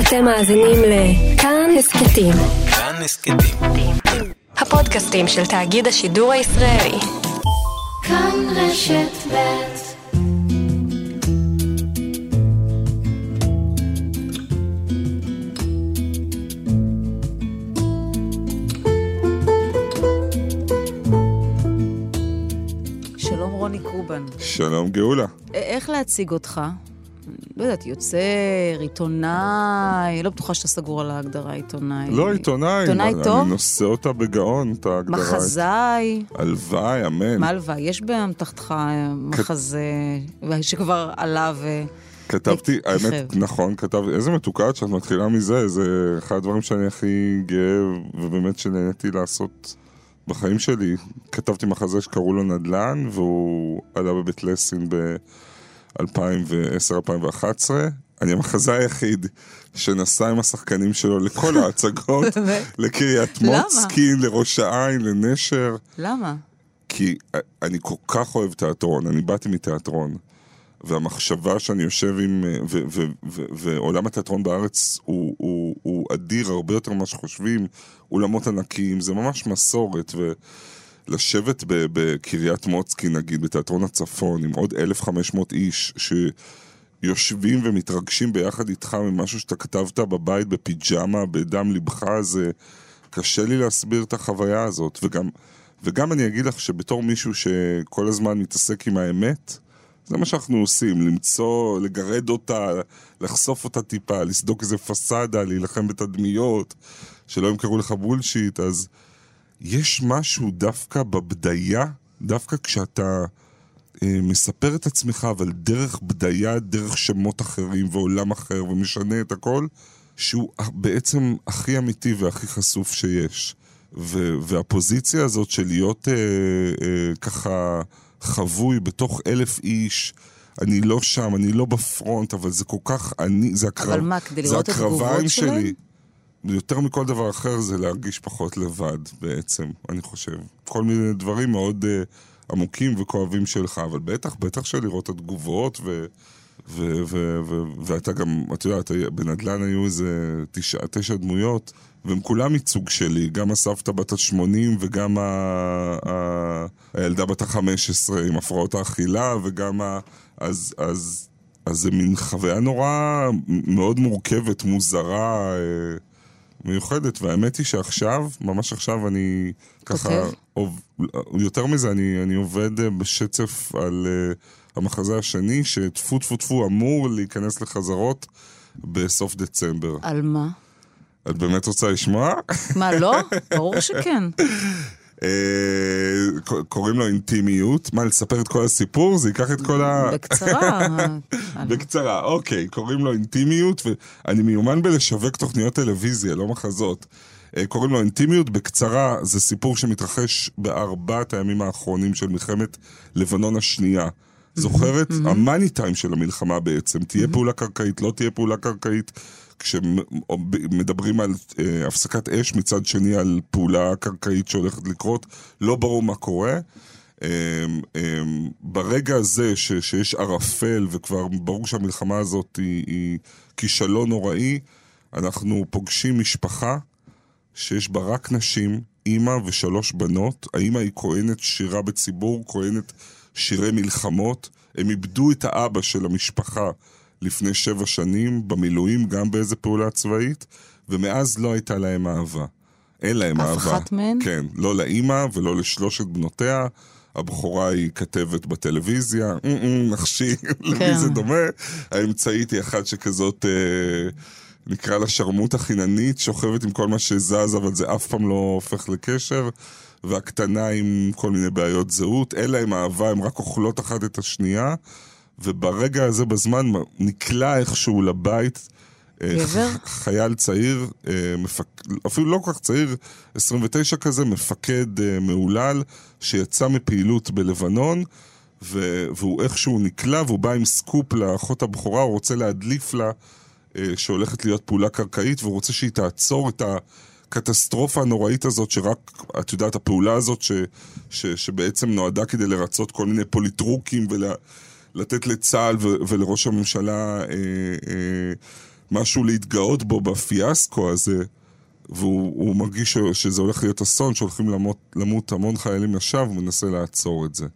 אתם מאזינים לכאן הסכתים. כאן הסכתים. הפודקאסטים של תאגיד השידור הישראלי. כאן רשת ב' שלום רוני קובן. שלום גאולה. איך להציג אותך? לא יודעת, יוצר, עיתונאי, לא בטוחה שאתה סגור על ההגדרה עיתונאי. לא עיתונאי, עיתונאי אני טוב? נושא אותה בגאון, את ההגדרה. מחזאי. הלוואי, אמן. מה הלוואי? יש באמתחתך אה, מחזה שכבר עלה ו... כתבתי. האמת, נכון, כתבתי, איזה מתוקה את שאת מתחילה מזה, זה אחד הדברים שאני הכי גאה, ובאמת שנהניתי לעשות בחיים שלי. כתבתי מחזה שקראו לו נדל"ן, והוא עלה בבית לסין ב-2010-2011. אני המחזה היחיד שנסע עם השחקנים שלו לכל ההצגות? לקריית? מוצקין, לראש העין, לנשר. למה? כי אני כל כך אוהב תיאטרון, אני באתי מתיאטרון, והמחשבה שאני יושב עם... ו- ו- ו- ועולם התיאטרון בארץ הוא, הוא, הוא אדיר הרבה יותר ממה שחושבים, אולמות ענקיים, זה ממש מסורת, ולשבת ב- בקריית מוצקין, נגיד, בתיאטרון הצפון, עם עוד 1,500 איש, שיושבים ומתרגשים ביחד איתך ממשהו שאתה כתבת בבית בפיג'מה, בדם ליבך, זה קשה לי להסביר את החוויה הזאת, וגם... וגם אני אגיד לך שבתור מישהו שכל הזמן מתעסק עם האמת, זה מה שאנחנו עושים, למצוא, לגרד אותה, לחשוף אותה טיפה, לסדוק איזה פסאדה, להילחם בתדמיות, שלא ימכרו לך בולשיט, אז יש משהו דווקא בבדיה, דווקא כשאתה אה, מספר את עצמך, אבל דרך בדיה, דרך שמות אחרים ועולם אחר, ומשנה את הכל, שהוא בעצם הכי אמיתי והכי חשוף שיש. ו- והפוזיציה הזאת של להיות אה, אה, ככה חבוי בתוך אלף איש, אני לא שם, אני לא בפרונט, אבל זה כל כך, אני, זה הקרב... אבל מה, כדי לראות את התגובות הקרביים שלהם? שלי. יותר מכל דבר אחר זה להרגיש פחות לבד בעצם, אני חושב. כל מיני דברים מאוד uh, עמוקים וכואבים שלך, אבל בטח, בטח שלראות את התגובות ו... ו- ו- ו- ואתה גם, את יודעת, בנדל"ן היו איזה תשע, תשע דמויות, והם כולם ייצוג שלי, גם הסבתא בת ה-80 וגם ה- ה- הילדה בת ה-15 עם הפרעות האכילה, וגם ה... אז, אז, אז זה מין חוויה נורא מאוד מורכבת, מוזרה, אה, מיוחדת, והאמת היא שעכשיו, ממש עכשיו אני ככה... כותב? עוב, יותר מזה, אני, אני עובד אה, בשצף על uh, המחזה השני, שטפו טפו טפו אמור להיכנס לחזרות בסוף דצמבר. על מה? את באמת רוצה לשמוע? מה, לא? ברור שכן. אה, קוראים לו אינטימיות. מה, לספר את כל הסיפור? זה ייקח את כל ה... בקצרה. בקצרה, אוקיי, קוראים לו אינטימיות, ואני מיומן בלשווק תוכניות טלוויזיה, לא מחזות. אה, קוראים לו אינטימיות, בקצרה, זה סיפור שמתרחש בארבעת הימים האחרונים של מלחמת לבנון השנייה. זוכרת? המאני טיים של המלחמה בעצם. תהיה פעולה קרקעית, לא תהיה פעולה קרקעית. כשמדברים על אה, הפסקת אש, מצד שני על פעולה קרקעית שהולכת לקרות, לא ברור מה קורה. אמ, אמ, ברגע הזה ש, שיש ערפל וכבר ברור שהמלחמה הזאת היא, היא כישלון נוראי, אנחנו פוגשים משפחה שיש בה רק נשים, אימא ושלוש בנות. האימא היא כהנת שירה בציבור, כהנת שירי מלחמות. הם איבדו את האבא של המשפחה לפני שבע שנים, במילואים, גם באיזה פעולה צבאית, ומאז לא הייתה להם אהבה. אין להם אף אהבה. אחת מהן? כן, לא לאימא ולא לשלושת בנותיה. הבכורה היא כתבת בטלוויזיה, "מ-מ, נחשי, למי זה דומה? האמצעית היא אחת שכזאת, אה, נקרא לה שרמוטה חיננית, שוכבת עם כל מה שזז, אבל זה אף פעם לא הופך לקשר. והקטנה עם כל מיני בעיות זהות, אין להם אהבה, הם רק אוכלות אחת את השנייה. וברגע הזה בזמן נקלע איכשהו לבית אה, גבר? חייל צעיר, אה, מפק... אפילו לא כל כך צעיר, 29 כזה, מפקד אה, מהולל, שיצא מפעילות בלבנון, ו... והוא איכשהו נקלע, והוא בא עם סקופ לאחות הבכורה, הוא רוצה להדליף לה שהולכת להיות פעולה קרקעית, והוא רוצה שהיא תעצור את הקטסטרופה הנוראית הזאת, שרק, את יודעת, הפעולה הזאת, ש... ש... שבעצם נועדה כדי לרצות כל מיני פוליטרוקים ולה... לתת לצה"ל ולראש הממשלה אה, אה, משהו להתגאות בו בפיאסקו הזה, והוא הוא מרגיש שזה הולך להיות אסון, שהולכים למות, למות המון חיילים לשווא, הוא מנסה לעצור את זה.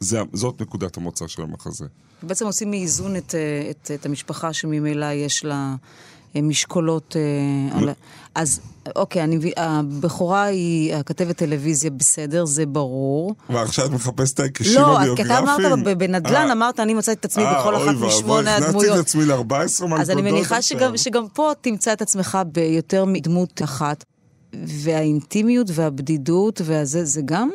זה. זאת נקודת המוצא של המחזה. בעצם עושים מאיזון את, אה, את, את המשפחה שממילא יש לה משקולות. אה. אז אוקיי, אני הבכורה היא הכתבת טלוויזיה בסדר, זה ברור. ועכשיו את מחפשת את ההיקשים לא, הביוגרפיים? כי אתה אמרת בנדל"ן, אה, אמרת, אני מצאתי את עצמי אה, בכל אוי אחת ואבוי, משמונה הדמויות. את עצמי ל-14 מלכודות אז אני מניחה. שגם, פה תמצא את עצמך ביותר מדמות אחת. והאינטימיות והבדידות והזה, זה גם?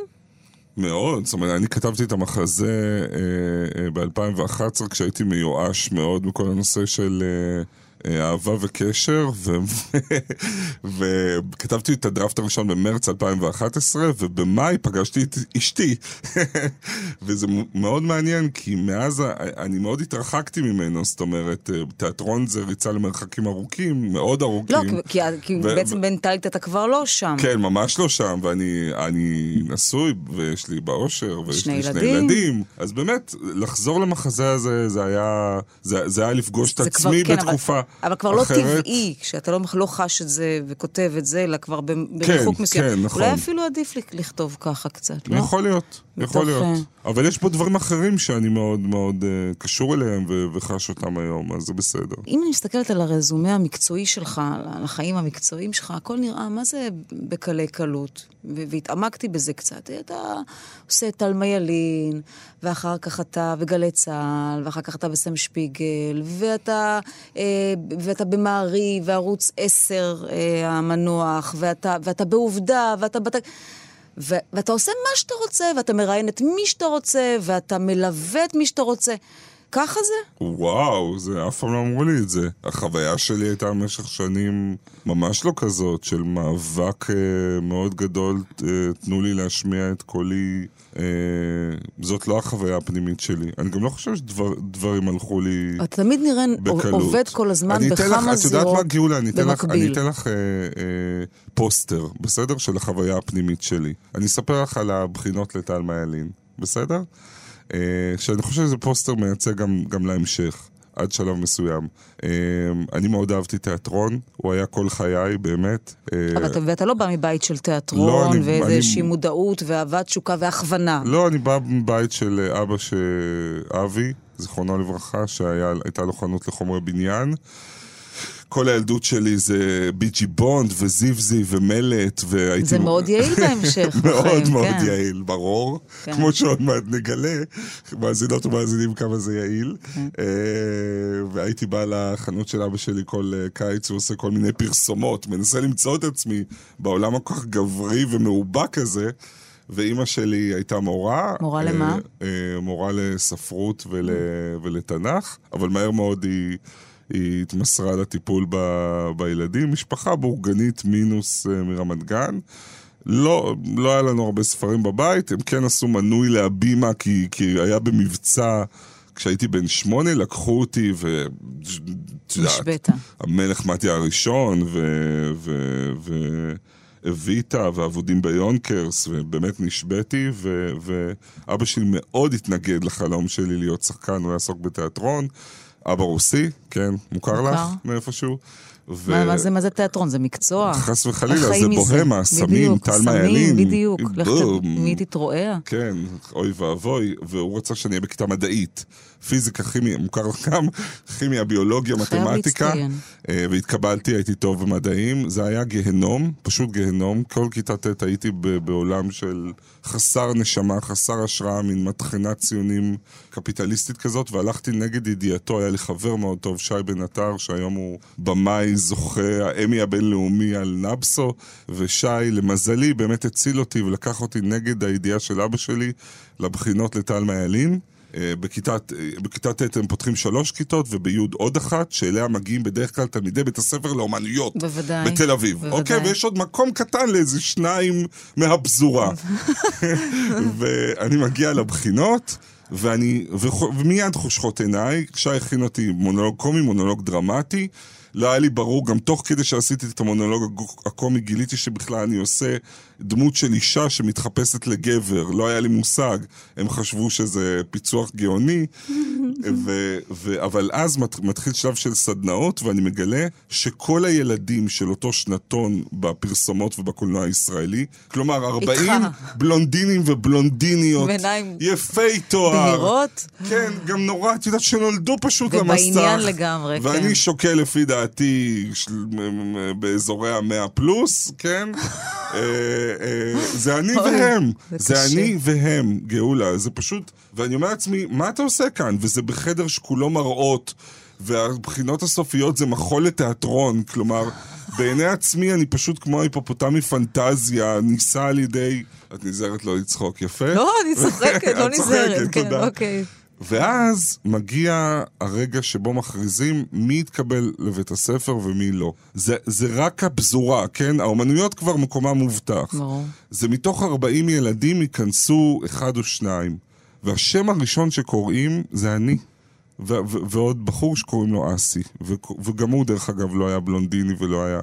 מאוד, זאת אומרת, אני כתבתי את המחזה אה, אה, ב-2011 כשהייתי מיואש מאוד מכל הנושא של אה, אה, אהבה וקשר, ו- וכתבתי את הדראפט הראשון במרץ 2011, ובמאי פגשתי את אשתי. וזה מאוד מעניין, כי מאז אני מאוד התרחקתי ממנו, זאת אומרת, אה, תיאטרון זה ריצה למרחקים ארוכים, מאוד ארוכים. לא, כי, כי, ו- בעצם ו- בינתיים אתה כבר לא שם. כן, ממש לא שם, ואני אני נשוי, ויש לי באושר, ויש שני לי שני ילדים. ילדים. אז באמת, לחזור למחזה הזה, זה היה, זה, זה היה לפגוש את כבר- עצמי כן, בתקופה אבל, כבר לא אחרת. טבעי, כשאתה לא, לא חש את זה וכותב את זה, אלא כבר ב- כן, בריחוק מסוים. כן, נכון. אולי אפילו עדיף לכ- לכתוב ככה קצת, לא? יכול להיות, יכול מתוך, להיות. אה, אבל יש פה דברים אחרים שאני מאוד מאוד uh, קשור אליהם ו- וחש אותם היום, אז זה בסדר. אם אני מסתכלת על הרזומה המקצועי שלך, על החיים המקצועיים שלך, הכל נראה, מה זה בקלי קלות? והתעמקתי בזה קצת. אתה עושה תלמה ילין, ואחר כך אתה בגלי צה"ל, ואחר כך אתה בסם שפיגל, ואתה, אה, ואתה במעריב, וערוץ 10 אה, המנוח, ואתה, ואתה בעובדה, ואתה בת... ו- ואתה עושה מה שאתה רוצה, ואתה מראיין את מי שאתה רוצה, ואתה מלווה את מי שאתה רוצה. ככה זה? וואו, זה אף פעם לא אמרו לי את זה. החוויה שלי הייתה במשך שנים ממש לא כזאת, של מאבק אה, מאוד גדול, אה, תנו לי להשמיע את קולי. אה, זאת לא החוויה הפנימית שלי. אני גם לא חושב שדברים הלכו לי אתה תמיד נראה בקלות. עובד כל הזמן אני אתן לך- בכמה את יודעת מה, זירות גאולה? אני אתן לך, אני במקביל. אתן לך אה, אה, פוסטר, בסדר? של החוויה הפנימית שלי. אני אספר לך על הבחינות לטל ילין, בסדר? אה, שאני חושב שזה פוסטר מייצג גם, גם להמשך. עד שלב מסוים. אה, אני מאוד אהבתי תיאטרון, הוא היה כל חיי, באמת. אה, אבל אתה, ואתה לא בא מבית של לא, תיאטרון, אני- ואיזושהי אני- מודעות, ואהבת תשוקה והכוונה. לא, אני בא מבית של אה, אבא ש... אבי, זיכרונו לברכה, שהייתה לו חנות לחומרי בניין. כל הילדות שלי זה ביג'י בונד וזיבזי ומלט, והייתי... זה מאוד יעיל בהמשך מאוד בחיים, מאוד כן. יעיל, ברור. כן. כמו שעוד מעט נגלה, מאזינות ומאזינים כמה זה יעיל. כן. אה, והייתי בא לחנות של אבא שלי כל אה, קיץ, הוא עושה כל מיני פרסומות, מנסה למצוא את עצמי בעולם הכל כך גברי ומאובק הזה. ואימא שלי הייתה מורה. מורה אה, למה? אה, מורה לספרות ול, ולתנ"ך, אבל מהר מאוד היא, היא התמסרה לטיפול ב, בילדים. משפחה בורגנית מינוס אה, מרמת גן. לא, לא היה לנו הרבה ספרים בבית, הם כן עשו מנוי להבימה כי, כי היה במבצע כשהייתי בן שמונה, לקחו אותי ו... נשבית. המלך מתיה הראשון, ו... ו... ו... אביטה ואבודים ביונקרס, ובאמת נשבתי, ו... ואבא שלי מאוד התנגד לחלום שלי להיות שחקן, הוא יעסוק בתיאטרון. אבא רוסי, כן, מוכר מוכר. לך מאיפשהו? ו... מה, מה, זה, מה זה תיאטרון? זה מקצוע. חס וחלילה, זה? בוהמה, סמים, בדיוק, טל סמים, מעיין. בדיוק. ת- בום. מי תתרועע? כן, אוי ואבוי, והוא רצה שאני אהיה בכיתה מדעית. פיזיקה, כימיה, מוכר גם, כימיה, ביולוגיה, מתמטיקה. אה, והתקבלתי, הייתי טוב במדעים. זה היה גיהנום, פשוט גיהנום. כל כיתה ט' הייתי בעולם של חסר נשמה, חסר השראה, מין מטחנת ציונים קפיטליסטית כזאת, והלכתי נגד ידיעתו. היה לי חבר מאוד טוב, שי בן עטר, שהיום הוא במאי זוכה האמי הבינלאומי על נבסו, ושי, למזלי, באמת הציל אותי ולקח אותי נגד הידיעה של אבא שלי לבחינות לטל מעיילין. אה, בכיתה, בכיתה ט' הם פותחים שלוש כיתות, ובי' עוד אחת, שאליה מגיעים בדרך כלל תלמידי בית הספר לאומנויות. בוודאי. בתל אביב. בוודאי. אוקיי, ויש עוד מקום קטן לאיזה שניים מהפזורה. ואני מגיע לבחינות, ואני, ומיד חושכות עיניי, שי הכין אותי מונולוג קומי, מונולוג דרמטי. לא היה לי ברור, גם תוך כדי שעשיתי את המונולוג הקומי, גיליתי שבכלל אני עושה דמות של אישה שמתחפשת לגבר. לא היה לי מושג, הם חשבו שזה פיצוח גאוני. ו, ו, אבל אז מת, מתחיל שלב של סדנאות, ואני מגלה שכל הילדים של אותו שנתון בפרסומות ובקולנוע הישראלי, כלומר 40 בלונדינים ובלונדיניות, בעיניים יפי תואר. בהירות. כן, גם נורא, את יודעת שנולדו פשוט למסך. ובעניין לגמרי, ואני כן. שוקל לפי דעתי של, באזורי המאה פלוס, כן? אה, זה אני והם. זה. אני והם, גאולה. זה פשוט... ואני אומר לעצמי, מה אתה עושה כאן? וזה בחדר שכולו מראות. והבחינות הסופיות זה מחול לתיאטרון, כלומר, בעיני עצמי אני פשוט כמו היפופוטמי פנטזיה, נישא על ידי... את נזהרת לא לצחוק, יפה? לא, אני צוחקת, לא נזהרת. כן. אוקיי. ואז מגיע הרגע שבו מכריזים מי יתקבל לבית הספר ומי לא. זה, זה רק הפזורה, כן? האומנויות כבר מקומם מובטח. ברור. זה מתוך 40 ילדים ייכנסו אחד או שניים. והשם הראשון שקוראים זה אני. ו- ו- ועוד בחור שקוראים לו אסי. ו- וגם הוא, דרך אגב, לא היה בלונדיני ולא היה...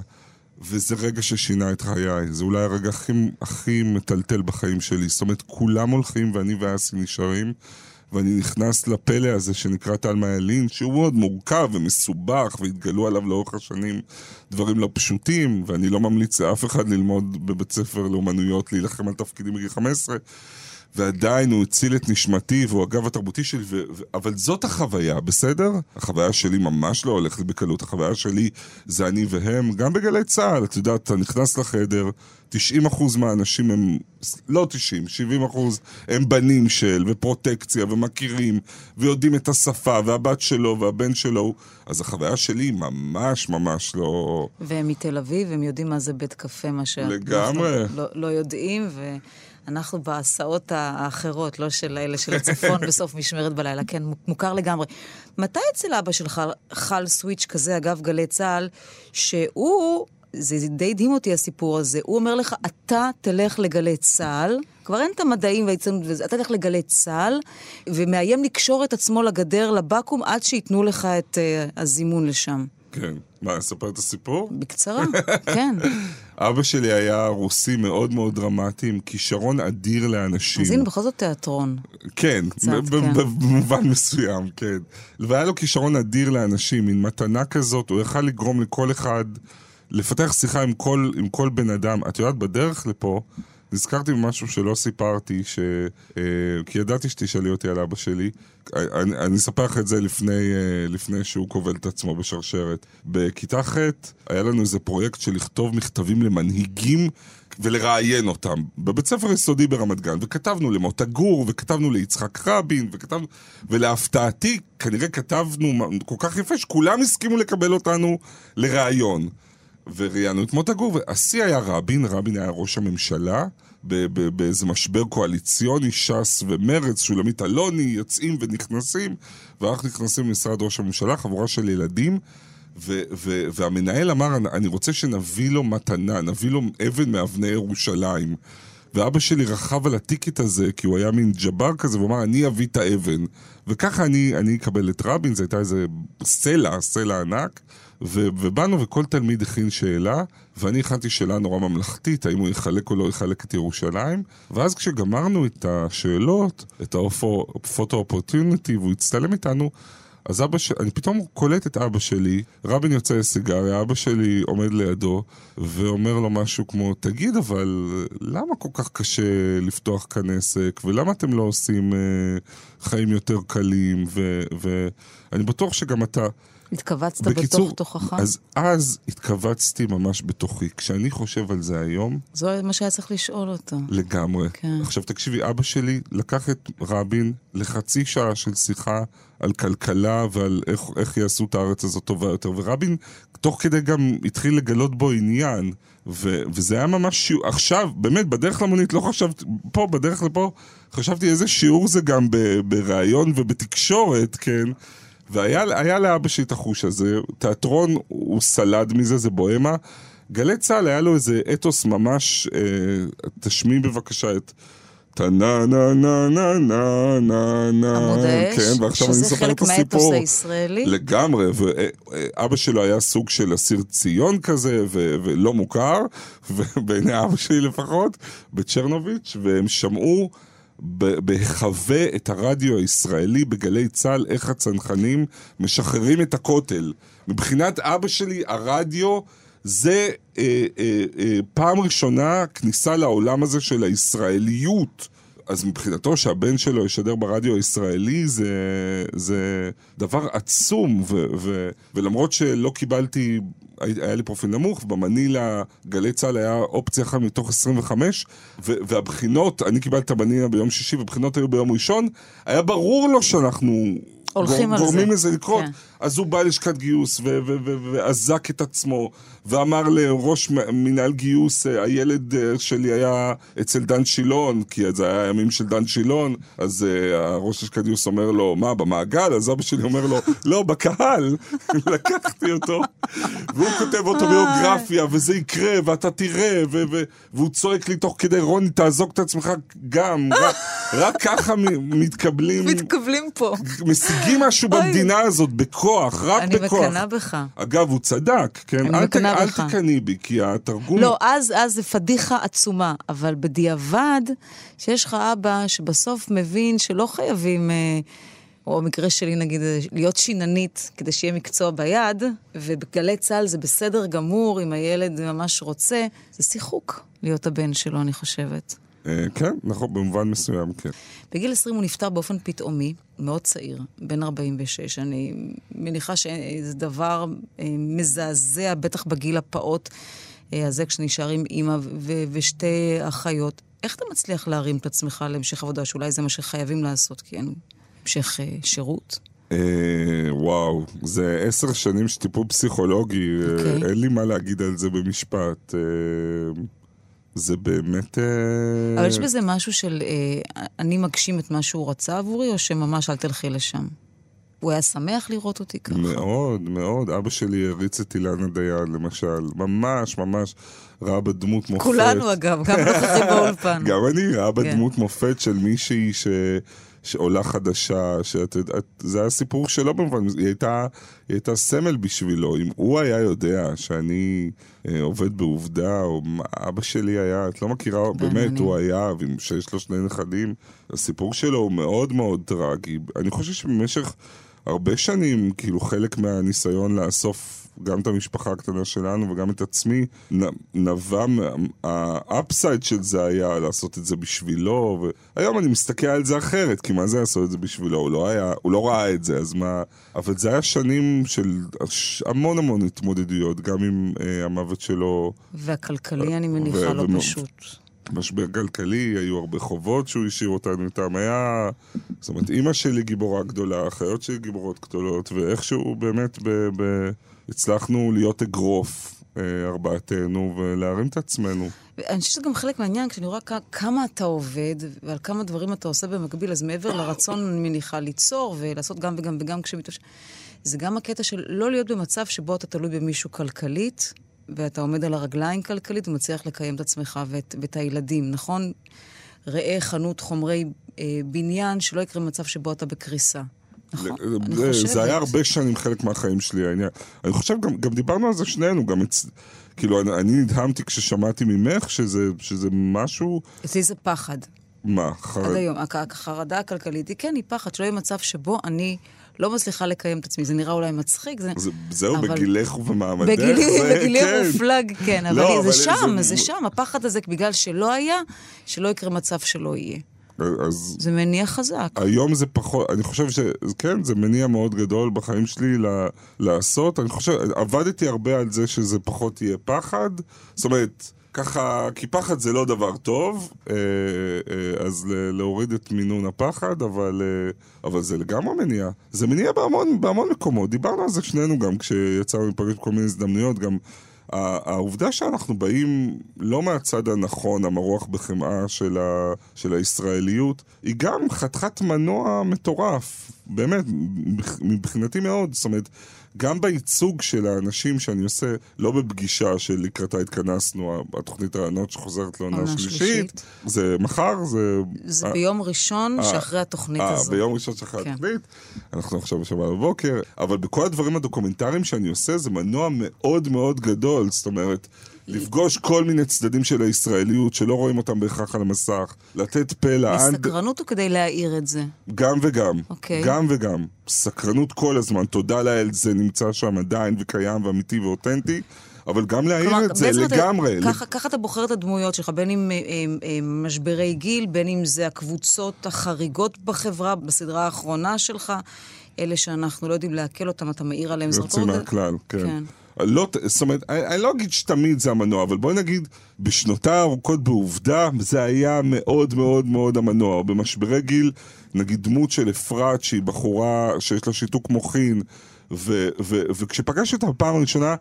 וזה רגע ששינה את חיי. זה אולי הרגע הכי, הכי מטלטל בחיים שלי. זאת אומרת, כולם הולכים ואני ואסי נשארים. ואני נכנס לפלא הזה שנקרא תלמה ילין, שהוא מאוד מורכב ומסובך, והתגלו עליו לאורך השנים דברים לא פשוטים, ואני לא ממליץ לאף אחד ללמוד בבית ספר לאומנויות, להילחם על תפקידים בגיל 15, ועדיין הוא הציל את נשמתי, והוא הגב התרבותי שלי, ו- ו- אבל זאת החוויה, בסדר? החוויה שלי ממש לא הולכת בקלות, החוויה שלי זה אני והם, גם בגלי צה"ל, את יודעת, אתה נכנס לחדר, 90% מהאנשים הם, לא 90, 70% הם בנים של, ופרוטקציה, ומכירים, ויודעים את השפה, והבת שלו, והבן שלו, אז החוויה שלי ממש ממש לא... והם מתל אביב, הם יודעים מה זה בית קפה, מה שאנחנו לגמרי. לא, לא יודעים, ואנחנו בהסעות האחרות, לא של אלה של הצפון בסוף משמרת בלילה, כן, מוכר לגמרי. מתי אצל אבא שלך חל סוויץ' כזה, אגב גלי צה"ל, שהוא... זה די הדהים אותי הסיפור הזה. הוא אומר לך, אתה תלך לגלי צה"ל, כבר אין את המדעים והעיצונות וזה, אתה תלך לגלי צה"ל, ומאיים לקשור את עצמו לגדר, לבקו"ם, עד שייתנו לך את uh, הזימון לשם. כן. מה, אספר את הסיפור? בקצרה, כן. אבא שלי היה רוסי מאוד מאוד דרמטי, עם כישרון אדיר לאנשים. אז הנה, בכל זאת תיאטרון. כן, כן. במובן מסוים, כן. והיה לו כישרון אדיר לאנשים, מין מתנה כזאת, הוא יכל לגרום לכל אחד לפתח שיחה עם כל, עם כל בן אדם. את יודעת, בדרך לפה, נזכרתי במשהו שלא סיפרתי, ש... אה, כי ידעתי שתשאלי אותי על אבא שלי. אני, אני אספר לך את זה לפני, אה, לפני שהוא כובל את עצמו בשרשרת. בכיתה ח' היה לנו איזה פרויקט של לכתוב מכתבים למנהיגים ולראיין אותם בבית ספר יסודי ברמת גן, וכתבנו למוטה גור, וכתבנו ליצחק רבין, וכתבנו... ולהפתעתי, כנראה כתבנו כל כך יפה שכולם הסכימו לקבל אותנו לראיון. וראיינו את מוטה גור, והשיא היה רבין, רבין היה ראש הממשלה, באיזה משבר קואליציוני, ש"ס ומרצ, שולמית אלוני, יוצאים ונכנסים, ואנחנו נכנסים למשרד ראש הממשלה, חבורה של ילדים, ו- ו- והמנהל אמר, "אני- אני רוצה שנביא לו מתנה, נביא לו אבן מאבני ירושלים. ואבא שלי רכב על הטיקט הזה, כי הוא היה מין ג'בר כזה, והוא אמר, אני אביא את האבן. וככה אני, אני אקבל את רבין, זו הייתה איזה סלע, סלע ענק. ו- ובאנו וכל תלמיד הכין שאלה, ואני הכנתי שאלה נורא ממלכתית, האם הוא יחלק או לא יחלק את ירושלים. ואז כשגמרנו את השאלות, את הפוטו אופורטיוניטי, והוא הצטלם איתנו, אז אבא שלי, אני פתאום קולט את אבא שלי, רבין יוצא לסיגריה, אבא שלי עומד לידו, ואומר לו משהו כמו, תגיד, אבל למה כל כך קשה לפתוח כאן עסק, ולמה אתם לא עושים אה, חיים יותר קלים, ואני בטוח שגם אתה... התכווצת בתוך תוכך? אז אז התכווצתי ממש בתוכי. כשאני חושב על זה היום, זה מה שהיה צריך לשאול אותו. לגמרי. כן. עכשיו תקשיבי, אבא שלי לקח את רבין לחצי שעה של שיחה על כלכלה ועל איך, איך יעשו את הארץ הזאת טובה יותר, ורבין תוך כדי גם התחיל לגלות בו עניין, ו, וזה היה ממש שיעור, עכשיו, באמת, בדרך למונית לא חשבתי, פה, בדרך לפה, חשבתי איזה שיעור זה גם ב- בראיון ובתקשורת, כן? והיה היה לאבא שלי את החוש הזה, תיאטרון הוא סלד מזה, זה בוהמה. גלי צה"ל היה לו איזה אתוס ממש, אה, תשמיעי בבקשה את טה נה נה נה נה נה נה נה. עמוד האש, כן, ועכשיו אני שזה אספר חלק את מהאתוס הסיפור. הישראלי. לגמרי, ואבא שלו היה סוג של אסיר ציון כזה, ו- ולא מוכר, ובעיני אבא שלי לפחות, בצ'רנוביץ', והם שמעו ב- בהיחווה את הרדיו הישראלי בגלי צה"ל, איך הצנחנים משחררים את הכותל. מבחינת אבא שלי, הרדיו... זה אה, אה, אה, פעם ראשונה כניסה לעולם הזה של הישראליות. אז מבחינתו שהבן שלו ישדר ברדיו הישראלי זה, זה דבר עצום, ו, ו, ולמרות שלא קיבלתי, היה לי פרופיל נמוך, במנילה גלי צה"ל היה אופציה אחת מתוך 25, ו, והבחינות, אני קיבלתי את המנילה ביום שישי, והבחינות היו ביום ראשון, היה ברור לו שאנחנו... הולכים על זה. גורמים לזה לקרות. כן. אז הוא בא ללשכת גיוס ואזק את עצמו, ואמר לראש מנהל גיוס, אה, הילד אה, שלי היה אצל דן שילון, כי זה היה ימים של דן שילון, אז uh, הראש לשכת גיוס אומר לו, מה, במעגל? אז אבא שלי אומר לו, לא, בקהל. לקחתי אותו, והוא כותב אוטוביוגרפיה, וזה יקרה, ואתה תראה, והוא צועק לי תוך כדי, רוני, תעזוק את עצמך גם, רק, רק ככה מתקבלים... מתקבלים פה. משיגים משהו. במדינה הזאת בכוח, רק אני בכוח. מקנאה בך. אגב, הוא צדק, כן? אני אל, מקנאה אל בך. תקנאי בי, כי התרגום... לא, אז, אז זה פדיחה עצומה, אבל בדיעבד, שיש לך אבא שבסוף מבין שלא חייבים, אה, או במקרה שלי נגיד, להיות שיננית כדי שיהיה מקצוע ביד, ובגלי צה"ל זה בסדר גמור, אם הילד ממש רוצה, זה שיחוק להיות הבן שלו, אני חושבת. אה, כן, נכון, במובן מסוים, כן. בגיל 20 הוא נפטר באופן פתאומי, מאוד צעיר, בן 46. אני מניחה שזה דבר אה, מזעזע, בטח בגיל הפעוט אה, הזה, כשנשאר עם אימא ו- ושתי אחיות. איך אתה מצליח להרים את עצמך להמשך עבודה, שאולי זה מה שחייבים לעשות, כי אין המשך אה, שירות? אה, וואו, זה עשר שנים של טיפול פסיכולוגי, אה, אוקיי. אין לי מה להגיד על זה במשפט. זה באמת... אה, אבל יש בזה משהו של אה, אני מגשים את מה שהוא רצה עבורי, או שממש אל תלכי לשם? הוא היה שמח לראות אותי ככה. מאוד, מאוד. אבא שלי הריץ את אילנה דיין, למשל. ממש, ממש ראה בדמות מופת. כולנו אגב, גם נוכחים באולפן. גם אני ראה כן. בדמות מופת של מישהי ש... שעולה חדשה, שאת יודעת, זה היה סיפור שלא במובן, היא הייתה, היא הייתה סמל בשבילו. אם הוא היה יודע שאני אה, עובד בעובדה, או אבא שלי היה, את לא מכירה, באמת, מעניין. הוא היה, שיש לו שני נכדים, הסיפור שלו הוא מאוד מאוד טרגי. אני חושב שבמשך הרבה שנים, כאילו חלק מהניסיון לאסוף גם את המשפחה הקטנה שלנו וגם את עצמי, נבע, מה- האפסייד של זה היה לעשות את זה בשבילו, והיום אני מסתכל על זה אחרת, כי מה זה לעשות את זה בשבילו? הוא לא היה, הוא לא ראה את זה, אז מה... אבל זה היה שנים של המון המון התמודדויות, גם עם אה, המוות שלו. והכלכלי, אני מניחה, לא פשוט. משבר כלכלי, היו הרבה חובות שהוא השאיר אותנו איתם, היה... זאת אומרת, אימא שלי גיבורה גדולה, אחיות שלי גיבורות גדולות, ואיכשהו באמת ב... ב... הצלחנו להיות אגרוף, אה, ארבעתנו, ולהרים את עצמנו. אני חושבת שזה גם חלק מהעניין, כשאני רואה כמה אתה עובד ועל כמה דברים אתה עושה במקביל, אז מעבר לרצון, אני מניחה, ליצור ולעשות גם וגם וגם כשמתאפשר, זה גם הקטע של לא להיות במצב שבו אתה תלוי במישהו כלכלית, ואתה עומד על הרגליים כלכלית ומצליח לקיים את עצמך ואת, ואת הילדים, נכון? ראה חנות חומרי אה, בניין, שלא יקרה מצב שבו אתה בקריסה. נכון, אני זה, חושבת. זה היה הרבה שנים חלק מהחיים שלי, העניין. אני חושב, גם, גם דיברנו על זה שנינו, גם אצ... כאילו, אני, אני נדהמתי כששמעתי ממך שזה, שזה משהו... אצלי זה פחד. מה? חרד... עד היום. החרדה הכלכלית היא כן, היא פחד, שלא יהיה מצב שבו אני לא מצליחה לקיים את עצמי. זה נראה אולי מצחיק, זה... זה, זהו, אבל- בגילך ובמעמדך. בגילי, זה, בגילי כן. מופלג, כן, אבל, לא, זה אבל שם, זה- זה שם, הפחד הזה, בגלל שלא היה, שלא יקרה מצב שלא יהיה. אז זה מניע חזק. היום זה פחות, אני חושב שכן, זה מניע מאוד גדול בחיים שלי ל- לעשות. אני חושב, עבדתי הרבה על זה שזה פחות יהיה פחד. זאת אומרת, ככה, כי פחד זה לא דבר טוב, אה, אה, אז ל- להוריד את מינון הפחד, אבל, אה, אבל זה לגמרי מניע. זה מניע בהמון, בהמון מקומות. דיברנו על זה שנינו גם כשיצאנו להיפגש בכל מיני הזדמנויות, גם... העובדה שאנחנו באים לא מהצד הנכון, המרוח בחמאה של, ה, של הישראליות, היא גם חתיכת מנוע מטורף, באמת, מבח- מבחינתי מאוד. זאת אומרת, גם בייצוג של האנשים שאני עושה, לא בפגישה שלקראתה התכנסנו, התוכנית רעיונות שחוזרת לעונה עונה שלישית. שלישית. זה מחר, זה... זה ביום ראשון אה, שאחרי התוכנית אה, הזו. ביום ראשון שאחרי כן. התוכנית, אנחנו עכשיו בשבת בבוקר, אבל בכל הדברים הדוקומנטריים שאני עושה, זה מנוע מאוד מאוד גדול, זאת אומרת, לפגוש כל מיני צדדים של הישראליות שלא רואים אותם בהכרח על המסך, לתת פה לאנד... מסקרנות או כדי להעיר את זה? גם וגם. אוקיי. גם וגם. סקרנות כל הזמן, תודה לאל, זה נמצא שם עדיין וקיים ואמיתי ואותנטי, אבל גם להעיר את זה אתה- לגמרי. ככה, ככה אתה בוחר את הדמויות שלך, בין אם אה, אה, אה, משברי גיל, בין אם זה הקבוצות החריגות בחברה, בסדרה האחרונה שלך, אלה שאנחנו לא יודעים לעכל אותם, אתה מאיר עליהם יוצאים זרקור. מהכלל, כן. כן. לא, זאת אומרת, אני, אני לא אגיד שתמיד זה המנוע, אבל בואי נגיד, בשנותיי הארוכות בעובדה, זה היה מאוד מאוד מאוד המנוע. או במשברי גיל, נגיד דמות של אפרת, שהיא בחורה שיש לה שיתוק מוחין, וכשפגשתי אותה בפעם הראשונה,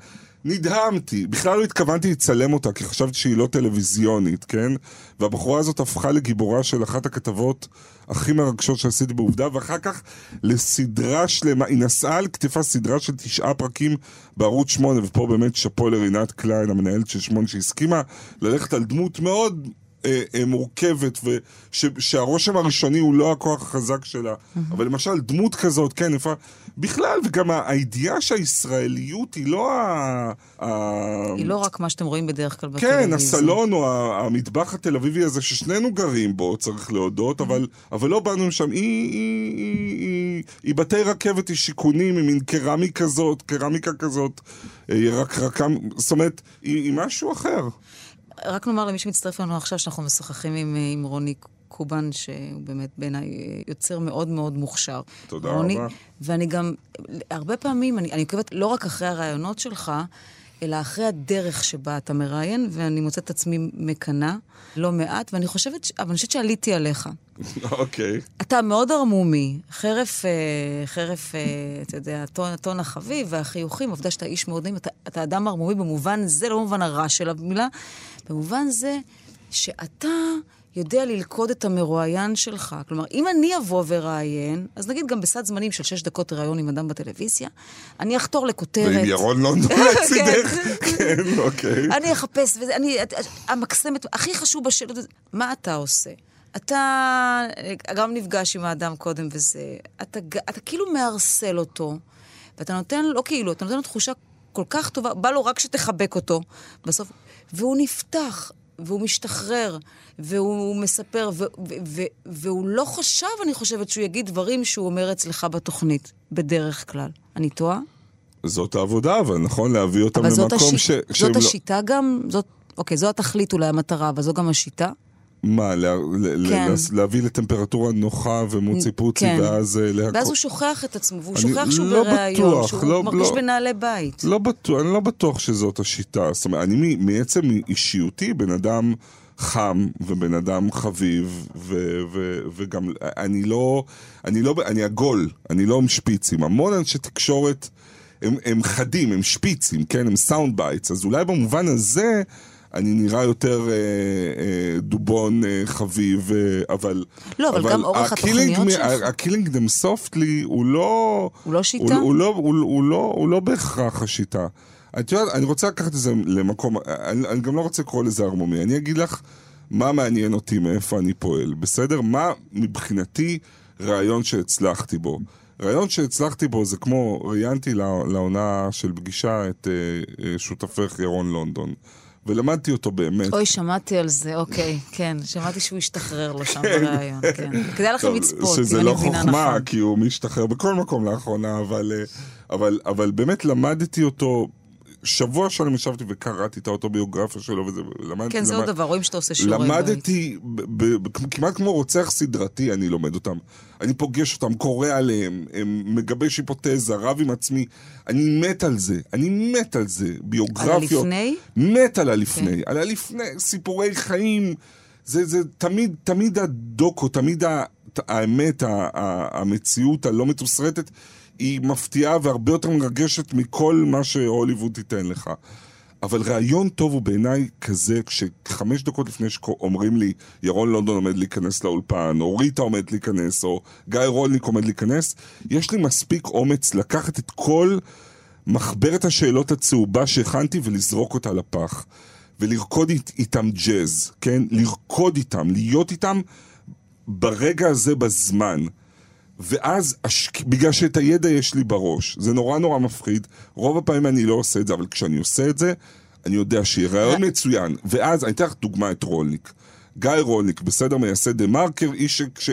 נדהמתי. בכלל לא התכוונתי לצלם אותה, כי חשבתי שהיא לא טלוויזיונית, כן? והבחורה הזאת הפכה לגיבורה של אחת הכתבות הכי מרגשות שעשיתי בעובדה, ואחר כך לסדרה שלמה, היא נסעה על כתפה סדרה של תשעה פרקים בערוץ שמונה, ופה באמת שאפו לרינת קליין, המנהלת של שמונה, שהסכימה ללכת על דמות מאוד אה, אה, מורכבת, ושהרושם הראשוני הוא לא הכוח החזק שלה. אבל למשל, דמות כזאת, כן, איפה... בכלל, וגם הידיעה שהישראליות היא לא ה... ה- היא לא רק מה שאתם רואים בדרך כלל בטלוויזיה. כן, הסלון או המטבח התל אביבי הזה ששנינו גרים בו, צריך להודות, אבל, אבל לא באנו משם. היא, היא, היא, היא, היא בתי רכבת, היא שיכונים, היא מין קרמיקה כזאת, קרמיקה כזאת, אה, היא רקרקה, זאת אומרת, היא, היא משהו אחר. רק נאמר למי שמצטרף אלינו עכשיו, שאנחנו משוחחים עם, אה, עם רוני קובן, שהוא באמת בעיניי אה, יוצר מאוד מאוד מוכשר. תודה רוני, רבה. ואני גם, הרבה פעמים, אני, אני עוקבת לא רק אחרי הרעיונות שלך, אלא אחרי הדרך שבה אתה מראיין, ואני מוצאת את עצמי מקנאה לא מעט, ואני חושבת, אבל אני חושבת שעליתי עליך. אוקיי. אתה מאוד ערמומי, חרף, אה, חרף, אה, אתה יודע, הטון, הטון החביב והחיוכים, העובדה שאתה איש מאוד נעים, אתה, אתה אדם ערמומי במובן זה, לא במובן הרע של המילה, במובן זה שאתה יודע ללכוד את המרואיין שלך. כלומר, אם אני אבוא וראיין, אז נגיד גם בסד זמנים של שש דקות ראיון עם אדם בטלוויזיה, אני אחתור לכותרת. ועם ירון לונדון כן. לצידך. כן, אוקיי. אני אחפש, וזה, אני, המקסמת, הכי חשוב בשאלות, מה אתה עושה? אתה גם נפגש עם האדם קודם וזה, אתה, אתה כאילו מערסל אותו, ואתה נותן, לא כאילו, אתה נותן לו תחושה כל כך טובה, בא לו רק שתחבק אותו בסוף, והוא נפתח, והוא משתחרר, והוא מספר, ו- ו- ו- והוא לא חשב, אני חושבת, שהוא יגיד דברים שהוא אומר אצלך בתוכנית, בדרך כלל. אני טועה? זאת העבודה, אבל נכון להביא אותם למקום השיט, ש... זאת לא- השיטה גם? זאת, אוקיי, זו התכלית אולי המטרה, אבל זו גם השיטה? מה, לה, כן. ל- להביא לטמפרטורה נוחה ומוצי פוצי, כן. ואז אה, להכל... ואז הוא שוכח את עצמו, והוא שוכח שהוא לא בריאיון, בטוח, שהוא לא- מרגיש לא. בנעלי בית. לא בטוח, אני לא בטוח שזאת השיטה. זאת אומרת, אני מעצם אישיותי בן אדם חם ובן אדם חביב, ו- ו- וגם אני לא, אני לא, אני עגול, אני לא עם שפיצים. המון אנשי תקשורת הם, הם חדים, הם שפיצים, כן? הם sound bites. אז אולי במובן הזה... אני נראה יותר אה, אה, דובון אה, חביב, אה, אבל... לא, אבל גם אורך התוכניות שלך. ה-killing them softly הוא לא... הוא לא שיטה? הוא, הוא, לא, הוא, הוא, לא, הוא לא בהכרח השיטה. את יודעת, אני רוצה לקחת את זה למקום, אני, אני גם לא רוצה לקרוא לזה ערמומי, אני אגיד לך מה מעניין אותי, מאיפה אני פועל, בסדר? מה מבחינתי רעיון שהצלחתי בו. רעיון שהצלחתי בו זה כמו, ראיינתי לעונה של פגישה את אה, אה, שותפך ירון לונדון, ולמדתי אותו באמת. אוי, שמעתי על זה, אוקיי, כן. שמעתי שהוא השתחרר לו שם בריאיון, כן. כדאי לכם לצפות, שזה אם לא אני מבינה חוכמה, נכון. כי הוא משתחרר בכל מקום לאחרונה, אבל, אה, אבל, אבל באמת למדתי אותו, שבוע שלם ישבתי וקראתי את האוטוביוגרפיה שלו, וזה, ולמדתי... כן, זה למד- עוד דבר, רואים שאתה עושה שיעורי בית. למדתי, ב- ב- ב- כמעט כמו רוצח סדרתי אני לומד אותם. אני פוגש אותם, קורא עליהם, הם מגבש היפותזה, רב עם עצמי. אני מת על זה, אני מת על זה. ביוגרפיות. על הלפני? מת על הלפני. כן. על הלפני, סיפורי חיים. זה, זה תמיד, תמיד הדוקו, תמיד האמת, המציאות הלא מתוסרטת, היא מפתיעה והרבה יותר מרגשת מכל מה שהוליווד תיתן לך. אבל רעיון טוב הוא בעיניי כזה, כשחמש דקות לפני שאומרים לי, ירון לונדון עומד להיכנס לאולפן, או ריטה עומד להיכנס, או גיא רולניק עומד להיכנס, יש לי מספיק אומץ לקחת את כל מחברת השאלות הצהובה שהכנתי ולזרוק אותה לפח. ולרקוד אית, איתם ג'אז, כן? לרקוד איתם, להיות איתם ברגע הזה בזמן. ואז, הש... בגלל שאת הידע יש לי בראש, זה נורא נורא מפחיד, רוב הפעמים אני לא עושה את זה, אבל כשאני עושה את זה, אני יודע שיהיה רעיון מצוין. ואז, אני אתן לך דוגמא את רולניק. גיא רולניק, בסדר, מייסד דה מרקר, איש ש...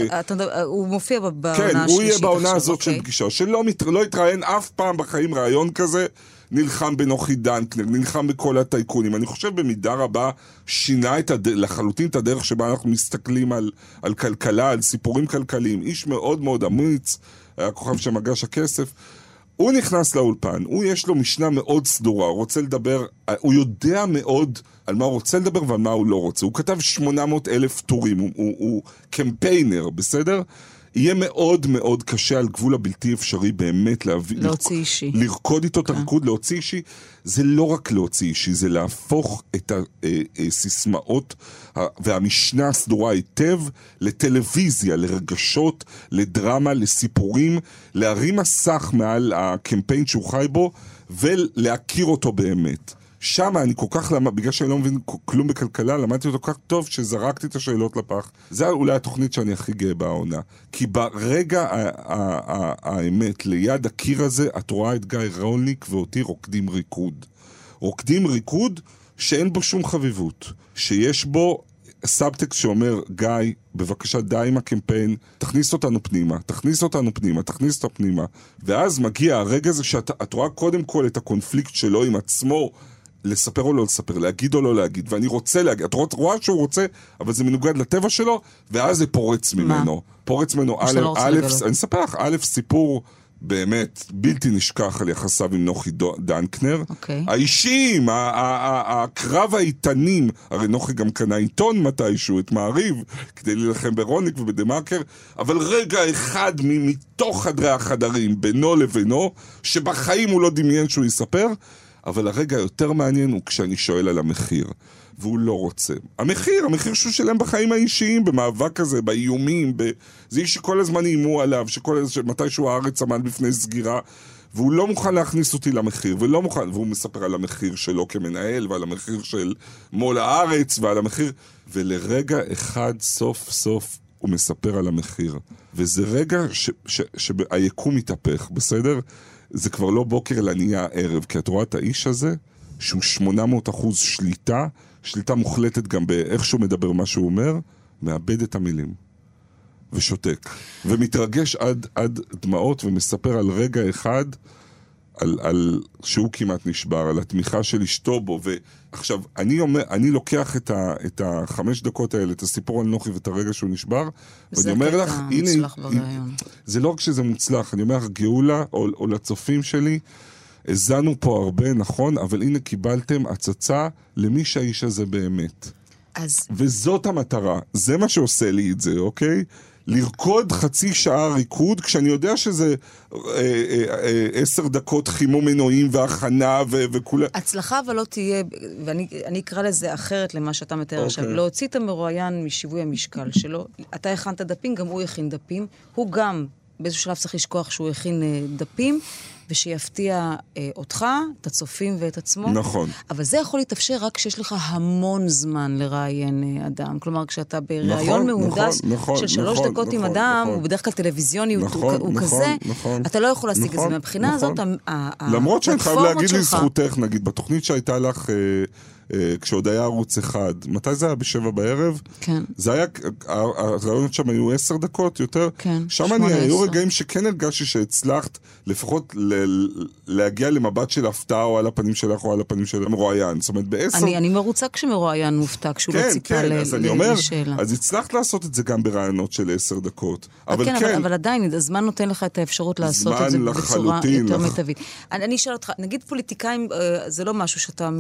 הוא מופיע ב- בעונה כן, השלישית הוא יהיה בעונה עכשיו, הזאת של אוקיי. פגישה, שלא מת... לא התראיין אף פעם בחיים רעיון כזה, נלחם בנוחי דנקנר, נלחם בכל הטייקונים. אני חושב במידה רבה שינה את הד... לחלוטין את הדרך שבה אנחנו מסתכלים על, על כלכלה, על סיפורים כלכליים. איש מאוד מאוד אמיץ, היה כוכב שמגש הכסף. הוא נכנס לאולפן, הוא יש לו משנה מאוד סדורה, הוא רוצה לדבר, הוא יודע מאוד על מה הוא רוצה לדבר ועל מה הוא לא רוצה. הוא כתב 800 אלף טורים, הוא, הוא, הוא קמפיינר, בסדר? יהיה מאוד מאוד קשה על גבול הבלתי אפשרי באמת להביא... להוציא אישי. לרקוד איתו את הריקוד, להוציא אישי, זה לא רק להוציא אישי, זה להפוך את הסיסמאות והמשנה הסדורה היטב לטלוויזיה, לרגשות, לדרמה, לסיפורים, להרים מסך מעל הקמפיין שהוא חי בו ולהכיר אותו באמת. שם אני כל כך למד, בגלל שאני לא מבין כלום בכלכלה, למדתי אותו כל כך טוב שזרקתי את השאלות לפח. זה אולי התוכנית שאני הכי גאה בעונה. כי ברגע האמת, ליד הקיר הזה, את רואה את גיא רולניק ואותי רוקדים ריקוד. רוקדים ריקוד שאין בו שום חביבות. שיש בו סאבטקסט שאומר, גיא, בבקשה די עם הקמפיין, תכניס אותנו פנימה, תכניס אותנו פנימה, תכניס אותנו פנימה. ואז מגיע הרגע הזה שאת את רואה קודם כל את הקונפליקט שלו עם עצמו, לספר או לא לספר, להגיד או לא להגיד, ואני רוצה להגיד, את רואה- רואה שהוא רוצה, אבל זה מנוגד לטבע שלו, ואז זה פורץ ממנו. פורץ ממנו, שאתה לא א', א'. אני אספר לך, א', סיפור באמת בלתי נשכח על יחסיו עם נוחי דנקנר. אוקיי. האישיים, ה- ה- ה- הקרב האיתנים, הרי נוחי גם קנה עיתון מתישהו, את מעריב, כדי להילחם ברוניק ובדה-מרקר, אבל רגע אחד מתוך חדרי החדרים, בינו לבינו, שבחיים הוא לא דמיין שהוא יספר, אבל הרגע היותר מעניין הוא כשאני שואל על המחיר. והוא לא רוצה. המחיר, המחיר שהוא שילם בחיים האישיים, במאבק הזה, באיומים, ב... זה איש שכל הזמן איימו עליו, שכל... שמתישהו הארץ עמד בפני סגירה, והוא לא מוכן להכניס אותי למחיר, ולא מוכן, והוא מספר על המחיר שלו כמנהל, ועל המחיר של מו"ל הארץ, ועל המחיר, ולרגע אחד סוף סוף הוא מספר על המחיר. וזה רגע ש... ש... שהיקום מתהפך, בסדר? זה כבר לא בוקר אלא נהיה ערב, כי את רואה את האיש הזה, שהוא 800 אחוז שליטה, שליטה מוחלטת גם באיך שהוא מדבר מה שהוא אומר, מאבד את המילים. ושותק. ומתרגש עד, עד דמעות ומספר על רגע אחד, על, על שהוא כמעט נשבר, על התמיכה של אשתו בו. ועכשיו, אני, אומר, אני לוקח את, ה, את החמש דקות האלה, את הסיפור על נוחי ואת הרגע שהוא נשבר, ואני אומר לך, הנה, בראיון. זה לא רק שזה מוצלח, אני אומר לך, גאולה, או, או לצופים שלי, האזנו פה הרבה, נכון, אבל הנה קיבלתם הצצה למי שהאיש הזה באמת. אז וזאת המטרה, זה מה שעושה לי את זה, אוקיי? לרקוד חצי שעה ריקוד, כשאני יודע שזה אה, אה, אה, עשר דקות חימום מנועים והכנה ו- וכולי. הצלחה אבל לא תהיה, ואני אני אקרא לזה אחרת למה שאתה מתאר עכשיו, אוקיי. להוציא את המרואיין משיווי המשקל שלו. אתה הכנת דפים, גם הוא הכין דפים. הוא גם באיזשהו שלב צריך לשכוח שהוא הכין דפים, ושיפתיע אה, אותך, את הצופים ואת עצמו. נכון. אבל זה יכול להתאפשר רק כשיש לך המון זמן לראיין אה, אדם. כלומר, כשאתה בראיון נכון, מהונדס נכון, נכון, של שלוש נכון, דקות עם נכון, אדם, נכון. הוא בדרך כלל טלוויזיוני, הוא- נכון, הוא, נכון, כזה, נכון. אתה לא יכול להשיג את זה. נכון, מהבחינה נכון. הזאת, ה- ה- למרות שאני חייב להגיד לזכותך, נגיד, בתוכנית שהייתה לך, אה, כשעוד היה ערוץ אחד, מתי זה היה? בשבע בערב? כן. זה היה, ה- הרעיונות שם היו עשר דקות יותר? כן, שם שמונה, אני, היו עשר. רגעים שכן הרגשתי שהצלחת לפחות ל- להגיע למבט של הפתעה או על הפנים שלך או על הפנים של המרואיין. זאת אומרת, בעשר... אני, אני מרוצה כשמרואיין מופתע, כשהוא לא כן, ציפה כן, ל- אז אני ל- אומר, לשאלה. אז הצלחת לעשות את זה גם ברעיונות של עשר דקות. אבל כן, כן, אבל, אבל עדיין, הזמן נותן לך את האפשרות לעשות את זה בצורה יותר לח- מיטבית. אני, אני אשאל אותך, נגיד פוליטיקאים, אה, זה לא משהו שאתה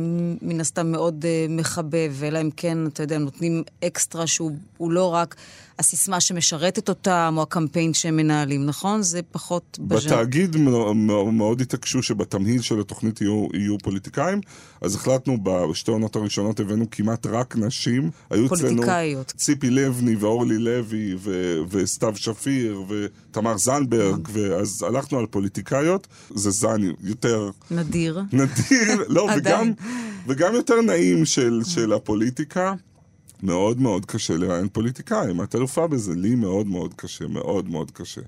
מן הסתם מאוד uh, מחבב, אלא אם כן, אתה יודע, נותנים אקסטרה שהוא הוא לא רק הסיסמה שמשרתת אותם, או הקמפיין שהם מנהלים, נכון? זה פחות בז'אנר. בתאגיד מאוד, מאוד התעקשו שבתמהיל של התוכנית יהיו, יהיו פוליטיקאים, אז החלטנו בשתי העונות הראשונות הבאנו כמעט רק נשים. היו אצלנו. ציפי לבני ואורלי לוי ו- וסתיו שפיר ותמר זנדברג, ואז הלכנו על פוליטיקאיות, זה זן יותר נדיר. נדיר, לא, וגם. וגם יותר נעים של, של הפוליטיקה. מאוד מאוד קשה לראיין פוליטיקאים, את אלופה בזה, לי מאוד מאוד קשה, מאוד מאוד קשה.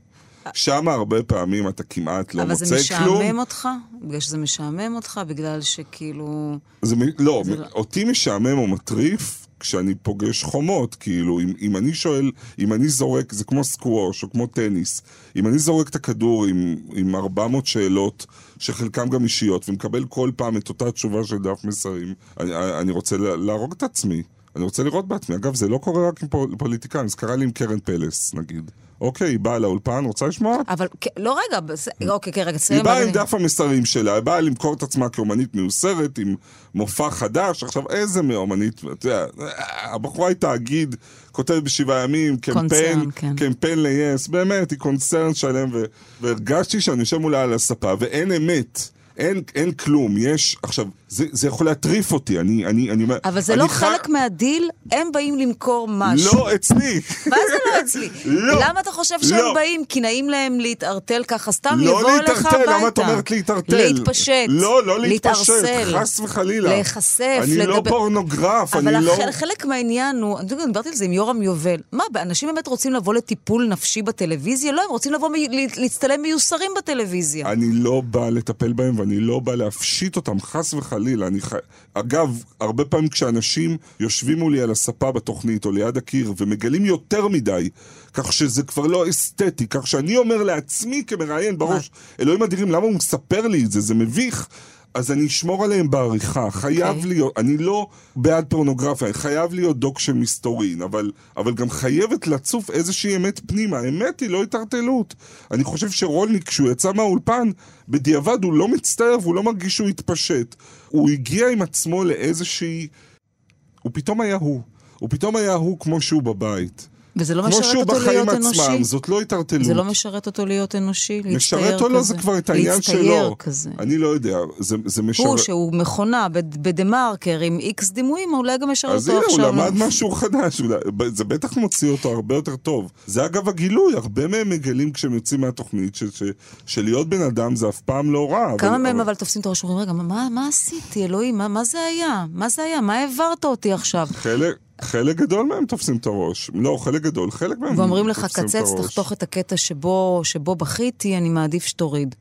שם הרבה פעמים אתה כמעט לא אבל מוצא זה כלום. משעמם אותך? בגלל שזה משעמם אותך? בגלל שכאילו... זה, מ- לא, זה לא- אותי משעמם או מטריף כשאני פוגש חומות, כאילו, אם, אם אני שואל, אם אני זורק, זה כמו סקווש או כמו טניס, אם אני זורק את הכדור עם, עם 400 שאלות, שחלקם גם אישיות, ומקבל כל פעם את אותה תשובה של דף מסרים, אני, אני רוצה לה- להרוג את עצמי. אני רוצה לראות בעצמי. אגב, זה לא קורה רק עם פול- פוליטיקאים, זה קרה לי עם קרן פלס, נגיד. אוקיי, היא באה לאולפן, רוצה לשמוע? אבל, לא רגע, בס- אוקיי, כן, רגע, היא תסיים. באה עם דף המסרים שלה, היא באה למכור את עצמה כאומנית מיוסרת, עם מופע חדש. עכשיו, איזה מאומנית, אתה יודע, הבחורה היא תאגיד, כותבת בשבעה ימים, קמפיין, קונצרן, כן. קמפיין ל-yes, באמת, היא קונצרן שלם, ו- והרגשתי שאני יושב מולה על הספה, ואין אמת. אין, אין כלום, יש, עכשיו, זה, זה יכול להטריף אותי, אני, אני, אני אומר... אבל זה אני לא חי- חלק מהדיל, הם באים למכור משהו. לא אצלי. מה זה לא אצלי? לא. למה אתה חושב שהם לא. באים? כי נעים להם להתערטל ככה סתם, לא יבואו אליך הביתה. להתערטל, למה את אומרת להתערטל? להתפשט. לא, לא להתפשט, להתערסל. חס וחלילה. להיחשף, אני לא לדבר. פורנוגרף, אבל אני לא... החל- חלק מהעניין הוא, אני דיברתי על זה עם יורם יובל, מה, אנשים באמת רוצים לבוא לטיפול נפשי בטלוויזיה? לא, הם רוצים לבוא מ- לה- להצטלם מיוסרים בטלוויזיה. אני לא בא לטפל בהם ואני לא בא להפשיט אותם, חס וחלילה. אני ח... אגב, הרבה פעמים כשאנשים יושבים מולי על הספה בתוכנית או ליד הקיר ומגלים יותר מדי, כך שזה כבר לא אסתטי, כך שאני אומר לעצמי כמראיין בראש, אלוהים אדירים, למה הוא מספר לי את זה? זה מביך. אז אני אשמור עליהם בעריכה, חייב אוקיי. להיות, אני לא בעד פורנוגרפיה, חייב להיות דוק של מסתורין, אבל, אבל גם חייבת לצוף איזושהי אמת פנימה, האמת היא לא התערטלות. אני חושב שרולניק, כשהוא יצא מהאולפן, בדיעבד הוא לא מצטער והוא לא מרגיש שהוא התפשט. הוא הגיע עם עצמו לאיזושהי... הוא פתאום היה הוא. הוא פתאום היה הוא כמו שהוא בבית. וזה לא משרת אותו להיות אנושי. עצמם, זאת לא התערטלות. זה לא משרת אותו להיות אנושי? להצטייר משרת או לא זה כזה? כבר את העניין שלו. להצטייר כזה. אני לא יודע, זה, זה משרת... הוא, שהוא מכונה בד- בדה-מרקר עם איקס דימויים, אולי גם ישרת אז אותו הנה, הוא עכשיו. למד משהו חדש, אולי- זה בטח מוציא אותו הרבה יותר טוב. זה אגב הגילוי, הרבה מהם מגלים כשהם יוצאים מהתוכנית, ש- ש- שלהיות בן אדם זה אף פעם לא רע. כמה אבל- מהם אבל תופסים את הראש ואומרים, רגע, מה, מה עשיתי, אלוהים? מה, מה זה היה? מה זה היה? מה העברת אותי עכשיו? חלק, חלק גדול מהם תופסים את הראש. לא, חלק גדול, חלק מהם ואומרים לך, קצץ. תחתוך את הקטע שבו, שבו בכיתי, אני מעדיף שתוריד.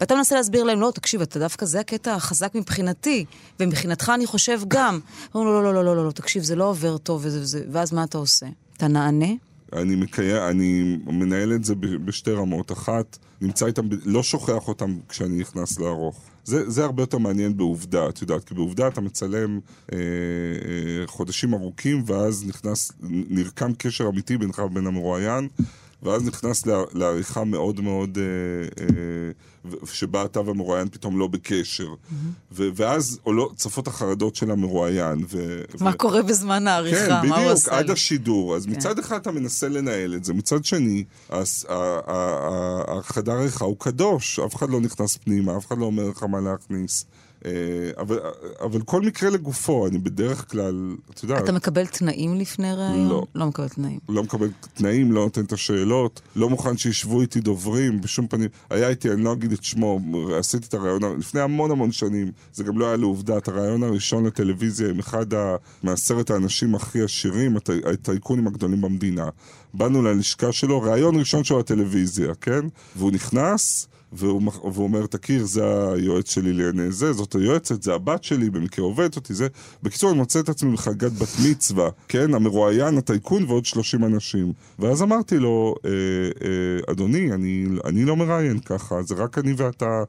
ואתה מנסה להסביר להם, לא, תקשיב, אתה דווקא, זה הקטע החזק מבחינתי, ומבחינתך אני חושב גם. אומרים, לא, לא, לא, לא, לא, לא, תקשיב, זה לא עובר טוב, וזה, וזה, ואז מה אתה עושה? אתה נענה? אני מקיים, אני מנהל את זה בשתי רמות. אחת, נמצא איתם, לא שוכח אותם כשאני נכנס לערוך. זה, זה הרבה יותר מעניין בעובדה, את יודעת, כי בעובדה אתה מצלם אה, אה, חודשים ארוכים, ואז נכנס, נרקם קשר אמיתי בינך ובין המרואיין, ואז נכנס לה, לעריכה מאוד מאוד, אה, אה, שבה אתה והמרואיין פתאום לא בקשר. ו- ואז עולות, צפות החרדות של המרואיין. ו- מה ו- קורה בזמן העריכה? כן, מה בדיוק, עד לי? השידור. אז מצד אחד אתה מנסה לנהל את זה, מצד שני, הס- ה- ה- ה- החדר העריכה הוא קדוש, אף אחד לא נכנס פנימה, אף אחד לא אומר לך מה להכניס. אה, אבל, אבל כל מקרה לגופו, אני בדרך כלל, אתה יודע, אתה מקבל תנאים לפני ראיון? לא. לא מקבל תנאים. לא מקבל תנאים, לא נותן את השאלות, לא מוכן שישבו איתי דוברים, בשום פנים. היה איתי, אני לא אגיד את שמו, עשיתי את הרעיון, ה- לפני המון המון שנים, זה גם לא היה לעובדה, את הרעיון הראשון לטלוויזיה עם אחד ה- מעשרת האנשים הכי עשירים, הטי- הטייקונים הגדולים במדינה. באנו ללשכה שלו, ראיון ראשון שלו לטלוויזיה, כן? והוא נכנס... והוא, והוא אומר, תכיר, זה היועץ שלי לענייני זה, זאת היועצת, זה הבת שלי, במקרה עובדת אותי, זה. בקיצור, אני מוצא את עצמי בחגיגת בת מצווה, כן? המרואיין, הטייקון ועוד 30 אנשים. ואז אמרתי לו, אה, אה, אדוני, אני, אני לא מראיין ככה, זה רק אני ואתה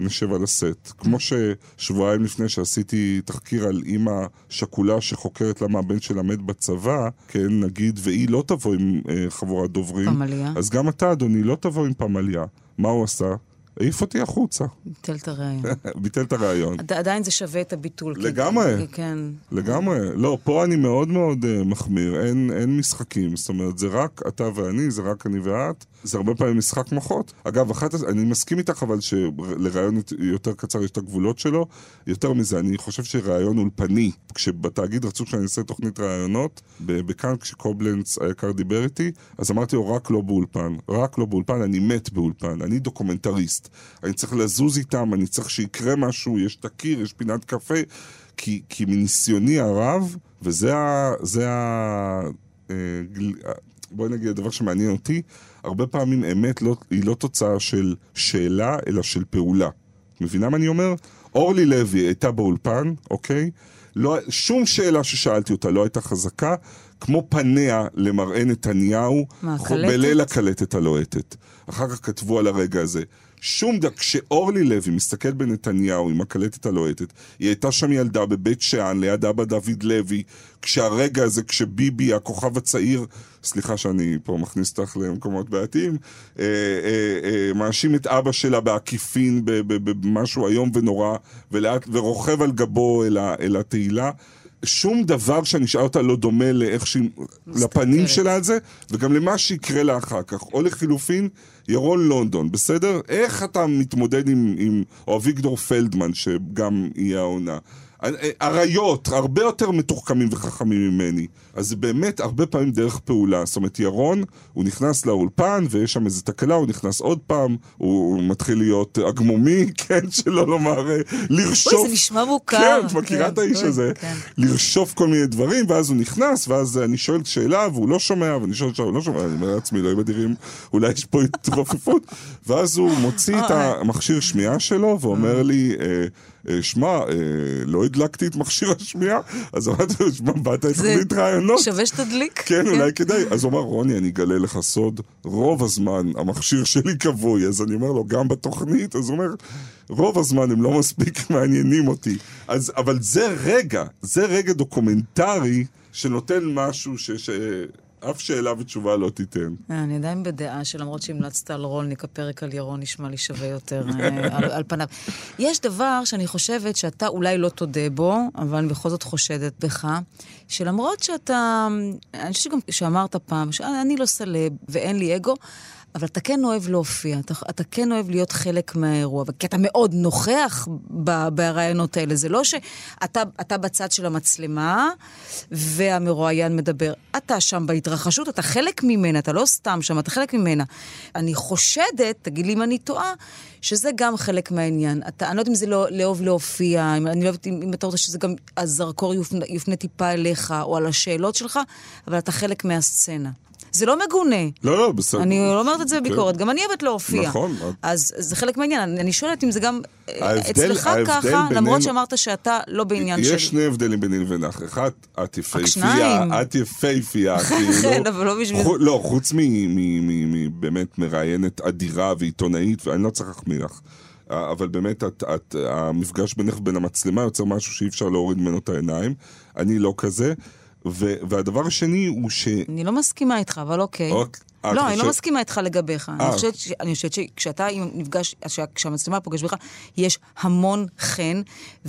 נשב על הסט. כמו ששבועיים לפני שעשיתי תחקיר על אימא שכולה שחוקרת למה הבן שלה מת בצבא, כן, נגיד, והיא לא תבוא עם אה, חבורת דוברים. פמליה. אז גם אתה, אדוני, לא תבוא עם פמליה. מה הוא עשה? העיף אותי החוצה. ביטל את הרעיון. ביטל את הרעיון. עד- עדיין זה שווה את הביטול. כי- לגמרי. כן. לגמרי. לא, פה אני מאוד מאוד מחמיר, אין, אין משחקים. זאת אומרת, זה רק אתה ואני, זה רק אני ואת. זה הרבה פעמים משחק מוחות. אגב, אחת, אני מסכים איתך, אבל שלרעיון יותר קצר יש את הגבולות שלו. יותר מזה, אני חושב שרעיון אולפני, כשבתאגיד רצו שאני אעשה תוכנית רעיונות, ב- בכאן כשקובלנץ היקר דיבר איתי, אז אמרתי לו, רק לא באולפן. רק לא באולפן, אני מת באולפן. אני דוקומנטריסט. אני צריך לזוז איתם, אני צריך שיקרה משהו, יש את הקיר, יש פינת קפה. כי, כי מניסיוני הרב, וזה ה... זה ה... אה, בואי נגיד, הדבר שמעניין אותי, הרבה פעמים אמת לא, היא לא תוצאה של שאלה, אלא של פעולה. את מבינה מה אני אומר? אורלי לוי הייתה באולפן, אוקיי? לא, שום שאלה ששאלתי אותה לא הייתה חזקה, כמו פניה למראה נתניהו, מה? בליל הקלטת הלוהטת. אחר כך כתבו על הרגע הזה. שום דבר, כשאורלי לוי מסתכלת בנתניהו עם הקלטת הלוהטת, היא הייתה שם ילדה בבית שאן, ליד אבא דוד לוי, כשהרגע הזה, כשביבי, הכוכב הצעיר, סליחה שאני פה מכניס אותך למקומות בעייתיים, אה, אה, אה, מאשים את אבא שלה בעקיפין, במשהו איום ונורא, ולאט, ורוכב על גבו אל, ה, אל התהילה. שום דבר שאני אשאל אותה לא דומה לאיך שהיא, לפנים שלה על זה, וגם למה שיקרה לה אחר כך. או לחילופין, ירון לונדון, בסדר? איך אתה מתמודד עם, עם או אביגדור פלדמן, שגם יהיה העונה? אריות, הרבה יותר מתוחכמים וחכמים ממני. אז זה באמת הרבה פעמים דרך פעולה. זאת אומרת, ירון, הוא נכנס לאולפן, ויש שם איזו תקלה, הוא נכנס עוד פעם, הוא מתחיל להיות אגמומי, כן, שלא לומר, אה, לרשוף. אוי, זה נשמע מוכר. כן, את מכירה כן, את האיש אוי, הזה? כן. לרשוף כל מיני דברים, ואז הוא נכנס, ואז אני שואל שאלה, והוא לא שומע, ואני שואל שאלה, הוא לא שומע, אני אומר לעצמי, אלוהים אדירים, אולי יש פה התרופפות. ואז הוא מוציא את המכשיר שמיעה שלו, ואומר לי, אה, שמע, אה, לא הדלקתי את מכשיר השמיעה, אז אמרתי לו, שמע, באת את תוכנית רעיונות. שווה שתדליק. כן, אולי כדאי. אז הוא אמר, רוני, אני אגלה לך סוד, רוב הזמן המכשיר שלי כבוי, אז אני אומר לו, גם בתוכנית? אז הוא אומר, רוב הזמן הם לא מספיק מעניינים אותי. אז, אבל זה רגע, זה רגע דוקומנטרי שנותן משהו ש... ש... אף שאלה ותשובה לא תיתן. אני עדיין בדעה שלמרות שהמלצת על רולניק, הפרק על ירון נשמע לי שווה יותר אה, על, על פניו. יש דבר שאני חושבת שאתה אולי לא תודה בו, אבל אני בכל זאת חושדת בך, שלמרות שאתה, אני חושבת שגם שאמרת פעם, שאני לא סלב ואין לי אגו, אבל אתה כן אוהב להופיע, אתה, אתה כן אוהב להיות חלק מהאירוע, כי אתה מאוד נוכח ב- ברעיונות האלה. זה לא שאתה אתה בצד של המצלמה והמרואיין מדבר. אתה שם בהתרחשות, אתה חלק ממנה, אתה לא סתם שם, אתה חלק ממנה. אני חושדת, תגיד לי אם אני טועה, שזה גם חלק מהעניין. אתה, אני לא יודעת אם זה לא, לאהוב להופיע, אם, אני לא יודעת אם, אם אתה רוצה שזה גם, הזרקור יופנה, יופנה טיפה אליך או על השאלות שלך, אבל אתה חלק מהסצנה. זה לא מגונה. לא, לא, בסדר. אני לא אומרת את זה בביקורת, כן. גם אני אוהבת להופיע. נכון. אז זה חלק מהעניין. אני אני שואלת אם זה גם אה, ההבדל- אצלך ההבדל ככה, בינינו- למרות שאמרת שאתה לא בעניין שלי. יש שני הבדלים ביני לבינך. אחד, את יפהפייה, שניים. את יפהפייה, כן, כאילו. אבל לא בשביל- לא, חוץ מ- מ- מ- מ- באמת מראיינת אדירה ועיתונאית, ואני לא צריך להחמיא לך. אה, אבל באמת, את, את, המפגש בינך ובין המצלמה יוצר משהו שאי אפשר להוריד ממנו את העיניים. אני לא כזה. ו- והדבר השני הוא ש... אני לא מסכימה איתך, אבל אוקיי. אוקיי. אה, לא, אני לא מסכימה איתך לגביך. אה. אני חושבת ש- אני חושבת שכשאתה נפגש, כשה- כשהמצלמה פוגש בך, יש המון חן,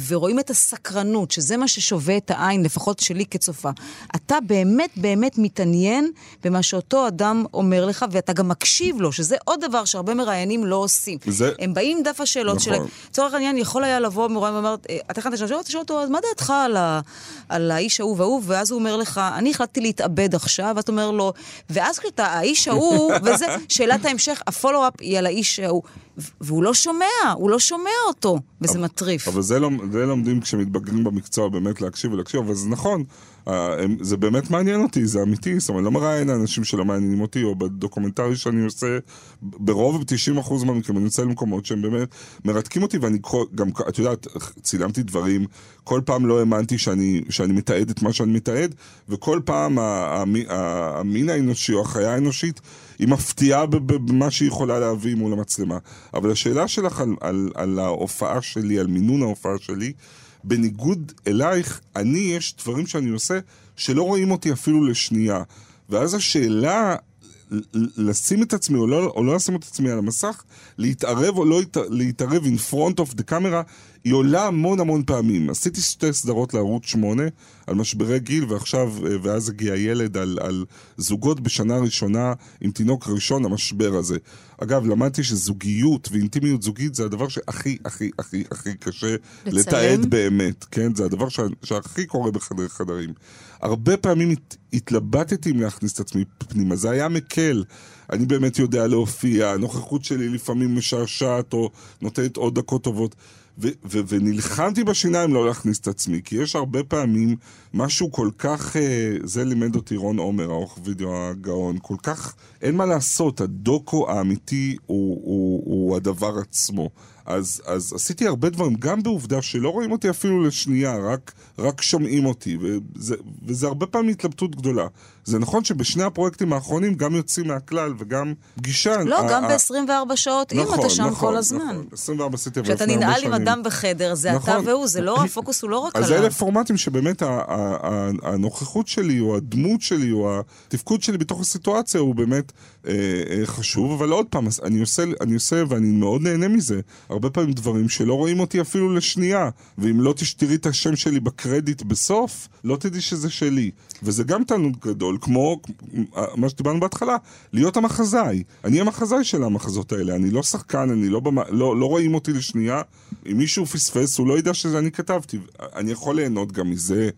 ורואים את הסקרנות, שזה מה ששווה את העין, לפחות שלי כצופה. אתה באמת באמת מתעניין במה שאותו אדם אומר לך, ואתה גם מקשיב לו, שזה עוד דבר שהרבה מראיינים לא עושים. זה- הם באים עם דף השאלות נכון. שלהם. לצורך העניין, יכול היה לבוא מרואיין ואומר, "אה, אתה הכנת שאלות, אתה שואל אותו, מה דעתך על, ה, על האיש ההוא וההוא? ואז הוא אומר לך, אני החלטתי להתאבד עכשיו, ואתה אומר לו, ואז כשאתה, האיש ההוא, וזה, שאלת ההמשך, הפולו-אפ היא על האיש ההוא. והוא לא שומע, הוא לא שומע אותו, וזה מטריף. אבל זה, לומ- זה לומדים כשמתבגרים במקצוע, באמת להקשיב ולהקשיב, אבל זה נכון. זה באמת מעניין אותי, זה אמיתי. זאת אומרת, לא מראיין אנשים שלא מעניינים אותי, או בדוקומנטרי שאני עושה, ברוב 90% מהמקרים, אני יוצא למקומות שהם באמת מרתקים אותי, ואני גם, את יודעת, צילמתי דברים, כל פעם לא האמנתי שאני, שאני מתעד את מה שאני מתעד, וכל פעם המין האנושי או החיה האנושית, היא מפתיעה במה שהיא יכולה להביא מול המצלמה. אבל השאלה שלך על, על, על ההופעה שלי, על מינון ההופעה שלי, בניגוד אלייך, אני, יש דברים שאני עושה שלא רואים אותי אפילו לשנייה. ואז השאלה, לשים את עצמי או לא, או לא לשים את עצמי על המסך, להתערב או לא להת- להתערב in front of the camera, היא עולה המון המון פעמים. עשיתי שתי סדרות לערוץ 8 על משברי גיל, ועכשיו, אה, ואז הגיע ילד על, על זוגות בשנה ראשונה עם תינוק ראשון, המשבר הזה. אגב, למדתי שזוגיות ואינטימיות זוגית זה הדבר שהכי, הכי, הכי, הכי קשה לצלם? לתעד באמת, כן? זה הדבר שה, שהכי קורה בחדרי חדרים. הרבה פעמים הת, התלבטתי אם להכניס את עצמי פנימה, זה היה מקל. אני באמת יודע להופיע, הנוכחות שלי לפעמים משעשעת או נותנת עוד דקות טובות. ו- ו- ונלחמתי בשיניים לא להכניס את עצמי, כי יש הרבה פעמים משהו כל כך, אה, זה לימד אותי רון עומר, העורך וידאו הגאון, כל כך, אין מה לעשות, הדוקו האמיתי הוא, הוא, הוא הדבר עצמו. אז, אז עשיתי הרבה דברים, גם בעובדה שלא רואים אותי אפילו לשנייה, רק, רק שומעים אותי, וזה, וזה הרבה פעמים התלבטות גדולה. זה נכון שבשני הפרויקטים האחרונים גם יוצאים מהכלל וגם פגישה... לא, גם ה- ב-24 שעות, אם נכון, אתה שם נכון, כל הזמן. נכון. 24 עשיתי אבל כשאתה לפני הרבה ננעל עם שנים. אדם בחדר, זה אתה נכון. והוא, זה לא, הפוקוס הוא לא רק אז עליו. אלה פורמטים שבאמת הנוכחות שלי, או הדמות שלי, או התפקוד שלי בתוך הסיטואציה הוא באמת אה, אה, חשוב, אבל עוד פעם, אז אני עושה, אני עושה, ואני מאוד נהנה מזה, הרבה פעמים דברים שלא רואים אותי אפילו לשנייה, ואם לא תראי את השם שלי בקרדיט בסוף, לא תדעי שזה שלי. וזה גם תענוג גדול, כמו אה, מה שדיברנו בהתחלה, להיות המחזאי. אני המחזאי של המחזות האלה, אני לא שחקן, אני לא, במ... לא, לא רואים אותי לשנייה. אם מישהו פספס, הוא לא ידע שזה אני כתבתי. אני יכול ליהנות גם מזה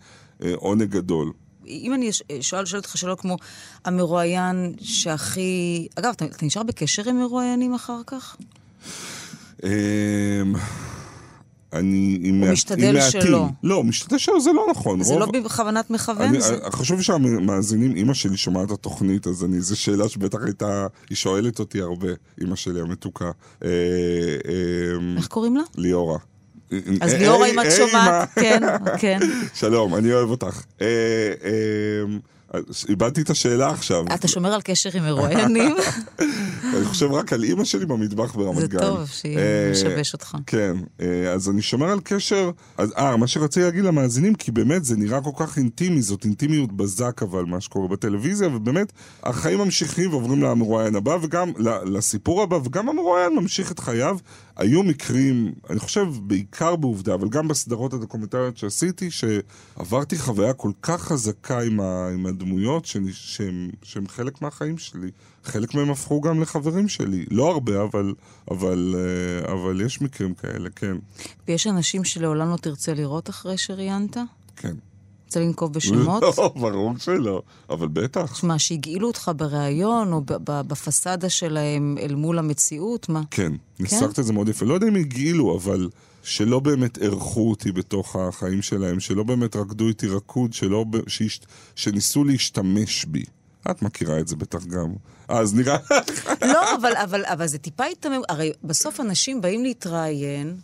אה, עונג גדול. אם אני שואל, שואל אותך שאלות כמו המרואיין שהכי... אגב, אתה, אתה נשאר בקשר עם מרואיינים אחר כך? אני הוא מעט- משתדל. שלא. לא, משתדל שלא, זה לא נכון. זה רוב- לא בכוונת מכוון? אני, זה... חשוב שהמאזינים, אימא שלי שומעת את התוכנית, אז אני, זו שאלה שבטח הייתה, היא שואלת אותי הרבה, אימא שלי המתוקה. אה, אה, איך קוראים לה? ליאורה. אז אה, ליאורה, אה, אם את אה, שומעת. כן, כן. שלום, אני אוהב אותך. איבדתי את השאלה עכשיו. אתה שומר על קשר עם מרואיינים? אני חושב רק על אימא שלי במטבח ברמת זה גן. טוב שהיא אה, משבש אותך. כן, אה, אז אני שומר על קשר. אה, מה שרציתי להגיד למאזינים, כי באמת זה נראה כל כך אינטימי, זאת אינטימיות בזק אבל, מה שקורה בטלוויזיה, ובאמת, החיים ממשיכים ועוברים למרואיין הבא, וגם לסיפור הבא, וגם המרואיין ממשיך את חייו. היו מקרים, אני חושב בעיקר בעובדה, אבל גם בסדרות הדוקומנטריות שעשיתי, שעברתי חוויה כל כך חזקה עם, ה, עם הדמויות, שהם, שהם, שהם חלק מהחיים שלי. חלק מהם הפכו גם לחברים שלי. לא הרבה, אבל, אבל, אה, אבל יש מקרים כאלה, כן. ויש אנשים שלעולם לא תרצה לראות אחרי שראיינת? כן. רוצה לנקוב בשמות? לא, ברור שלא, אבל בטח. תשמע, שהגעילו אותך בריאיון, או ב- ב- בפסאדה שלהם אל מול המציאות, מה? כן, ניסחת את זה מאוד יפה. לא יודע אם הגעילו, אבל שלא באמת אירחו אותי בתוך החיים שלהם, שלא באמת רקדו איתי רקוד, שלא, שיש, שניסו להשתמש בי. את מכירה את זה בטח גם. אז נראה... לא, אבל, אבל, אבל זה טיפה היתמם. הרי בסוף אנשים באים להתראיין.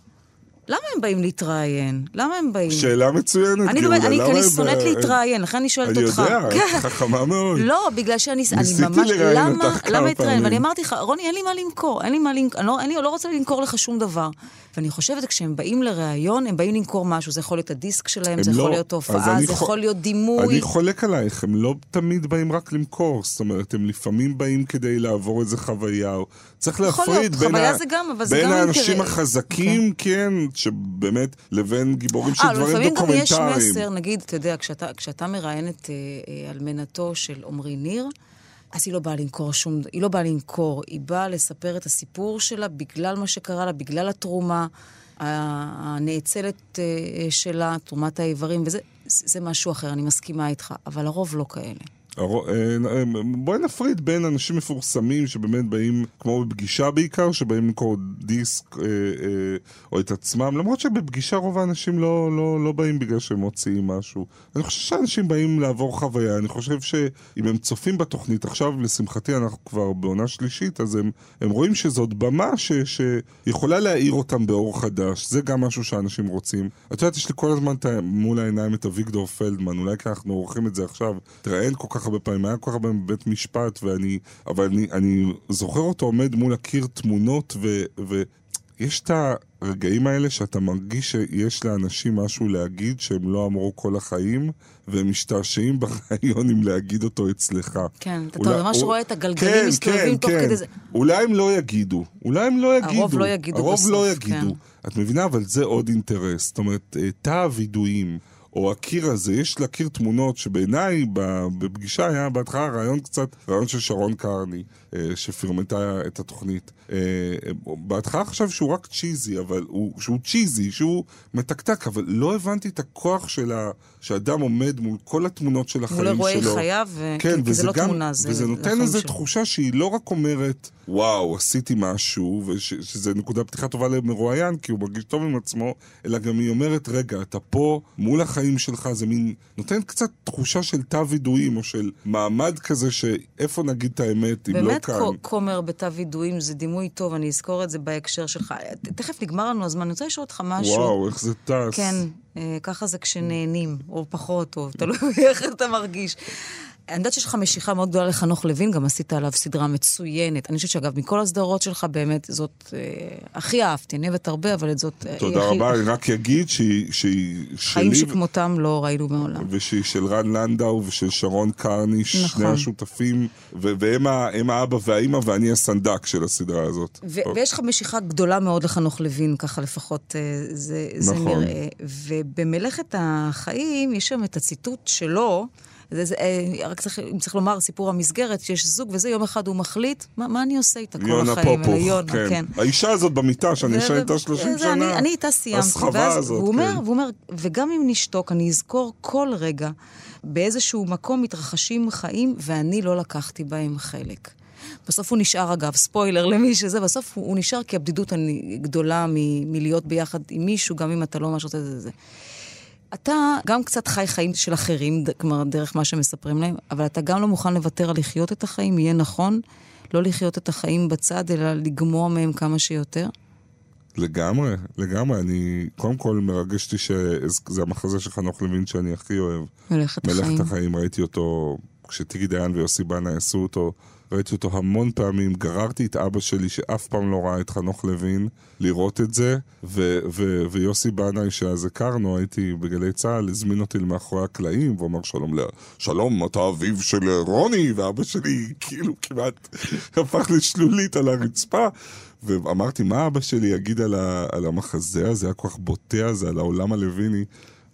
למה הם באים להתראיין? למה הם באים? שאלה מצוינת, אני גאולה. אני, אני הם- שונאת אה, להתראיין, לכן אני שואלת אני אותך. יודע, כן. את חכמה מאוד. לא, בגלל שאני אני ניסיתי ממש... לראיין למה, אותך כמה למה להתראיין? ואני אמרתי לך, רוני, אין לי מה למכור, אין לי מה למכור, אני לא, אני לא רוצה למכור לך שום דבר. ואני חושבת, כשהם באים לראיון, הם באים למכור משהו. זה יכול להיות הדיסק שלהם, הם זה יכול לא- להיות אז הופעה, זה חו- יכול להיות דימוי. אני חולק עלייך, הם לא תמיד באים רק למכור, זאת אומרת, הם לפעמים באים כדי לעבור איזה חוויה. צריך יכול להפריד להיות, בין, ה- גם, בין האנשים אינטרס. החזקים, כן, שבאמת, לבין גיבורים של אה, דברים לפעמים גם יש דוקומנטריים. מסר, נגיד, אתה יודע, כשאתה, כשאתה מראיין את אה, אה, אלמנתו של עמרי ניר, אז היא לא באה למכור שום, היא לא באה למכור, היא באה לספר את הסיפור שלה בגלל מה שקרה לה, בגלל התרומה הנאצלת אה, אה, שלה, תרומת האיברים, וזה זה זה משהו אחר, אני מסכימה איתך, אבל הרוב לא כאלה. אה, אה, בואי נפריד בין אנשים מפורסמים שבאמת באים, כמו בפגישה בעיקר, שבאים למכור דיסק אה, או את עצמם, למרות שבפגישה רוב האנשים לא, לא, לא באים בגלל שהם מוציאים משהו. אני חושב שאנשים באים לעבור חוויה, אני חושב שאם הם צופים בתוכנית, עכשיו לשמחתי אנחנו כבר בעונה שלישית, אז הם, הם רואים שזאת במה ש, שיכולה להאיר אותם באור חדש, זה גם משהו שאנשים רוצים. את יודעת, יש לי כל הזמן מול העיניים את אביגדור פלדמן, אולי כי אנחנו עורכים את זה עכשיו, תראיין כל כך הרבה פעמים, היה כל כך הרבה בבית משפט, ואני, אבל אני, אני זוכר אותו עומד מול הקיר תמונות, ו... ו יש את הרגעים האלה שאתה מרגיש שיש לאנשים משהו להגיד שהם לא אמרו כל החיים, והם משתעשעים ברעיון אם להגיד אותו אצלך. כן, אתה אולי- ממש הוא- רואה את הגלגלים כן, מסתובבים כן, תוך כן. כדי זה. אולי הם לא יגידו, אולי הם לא יגידו. הרוב לא יגידו הרוב בסוף, לא כן. יגידו. את מבינה? אבל זה עוד אינטרס. זאת אומרת, אה, תא הווידואים, או הקיר הזה, יש להכיר תמונות שבעיניי בפגישה היה בהתחלה רעיון קצת, רעיון של שרון קרני, אה, שפרמטה את התוכנית. אה, אה, בהתחלה חשב שהוא רק צ'יזי, אבל הוא, שהוא צ'יזי, שהוא מתקתק, אבל לא הבנתי את הכוח של ה... שאדם עומד מול כל התמונות של החיים מול שלו. אירועי חייו, כן, כי- כי זה לא גם, תמונה, זה וזה נותן החיים איזו. תחושה שהיא לא רק אומרת, וואו, עשיתי משהו, ושזה נקודה פתיחה טובה למרואיין, כי הוא מרגיש טוב עם עצמו, אלא גם היא אומרת, רגע, אתה פה מול החיים שלך, זה מין, נותנת קצת תחושה של תא וידויים, או של מעמד כזה, שאיפה נגיד את האמת, אם לא באמת כאן. כ- כומר בתא וידויים זה דימוי טוב, אני אזכור את זה בהקשר שלך. תכף נגמר לנו הזמן, אני רוצה לשאול אותך משהו. וואו, איך זה טס. כן, אה, ככה זה כשנהנים, או פחות טוב, תלוי איך אתה מרגיש. אני יודעת שיש לך משיכה מאוד גדולה לחנוך לוין, גם עשית עליו סדרה מצוינת. אני חושבת שאגב, מכל הסדרות שלך באמת, זאת אה, הכי אהבתי, אני אוהבת הרבה, אבל את זאת... אה, תודה הכי- רבה, אני רק אגיד שהיא, שהיא חיים שלי, שכמותם לא ראינו מעולם. ושהיא של רן לנדאו ושל שרון קרני, שני נכון. השותפים, ו- והם האבא והאימא, ואני הסנדק של הסדרה הזאת. ו- ויש לך משיכה גדולה מאוד לחנוך לוין, ככה לפחות אה, זה, זה נכון. נראה. ובמלאכת החיים יש שם את הציטוט שלו, זה, זה, אה, רק צריך, אם צריך לומר, סיפור המסגרת, שיש זוג וזה, יום אחד הוא מחליט, מה, מה אני עושה איתה כל החיים? פופוך, יונה, כן. כן. האישה הזאת במיטה, שאני ישן איתה 30 זה, שנה. אני, אני איתה סיימתי. הסחבה ואז הזאת, הוא אומר, כן. והוא אומר, וגם אם נשתוק, אני אזכור כל רגע באיזשהו מקום מתרחשים חיים, ואני לא לקחתי בהם חלק. בסוף הוא נשאר, אגב, ספוילר למי שזה, בסוף הוא, הוא נשאר כי הבדידות גדולה מ- מלהיות ביחד עם מישהו, גם אם אתה לא ממש רוצה את זה. אתה גם קצת חי חיים של אחרים, כלומר, דרך מה שמספרים להם, אבל אתה גם לא מוכן לוותר על לחיות את החיים, יהיה נכון לא לחיות את החיים בצד, אלא לגמוע מהם כמה שיותר. לגמרי, לגמרי. אני, קודם כל מרגש אותי שזה המחזה של חנוך לוין שאני הכי אוהב. מלאכת החיים. מלאכת החיים, ראיתי אותו, כשטיגי דיין ויוסי בנה עשו אותו, ראיתי אותו המון פעמים, גררתי את אבא שלי שאף פעם לא ראה את חנוך לוין, לראות את זה, ו- ו- ויוסי בנאי, שאז הכרנו, הייתי בגלי צה"ל, הזמין אותי למאחורי הקלעים, ואמר שלום, ל- שלום, אתה אביו של רוני, ואבא שלי כאילו כמעט הפך לשלולית על הרצפה. ואמרתי, מה אבא שלי יגיד על, ה- על המחזה הזה, היה כל כך בוטה הזה, על העולם הלוויני.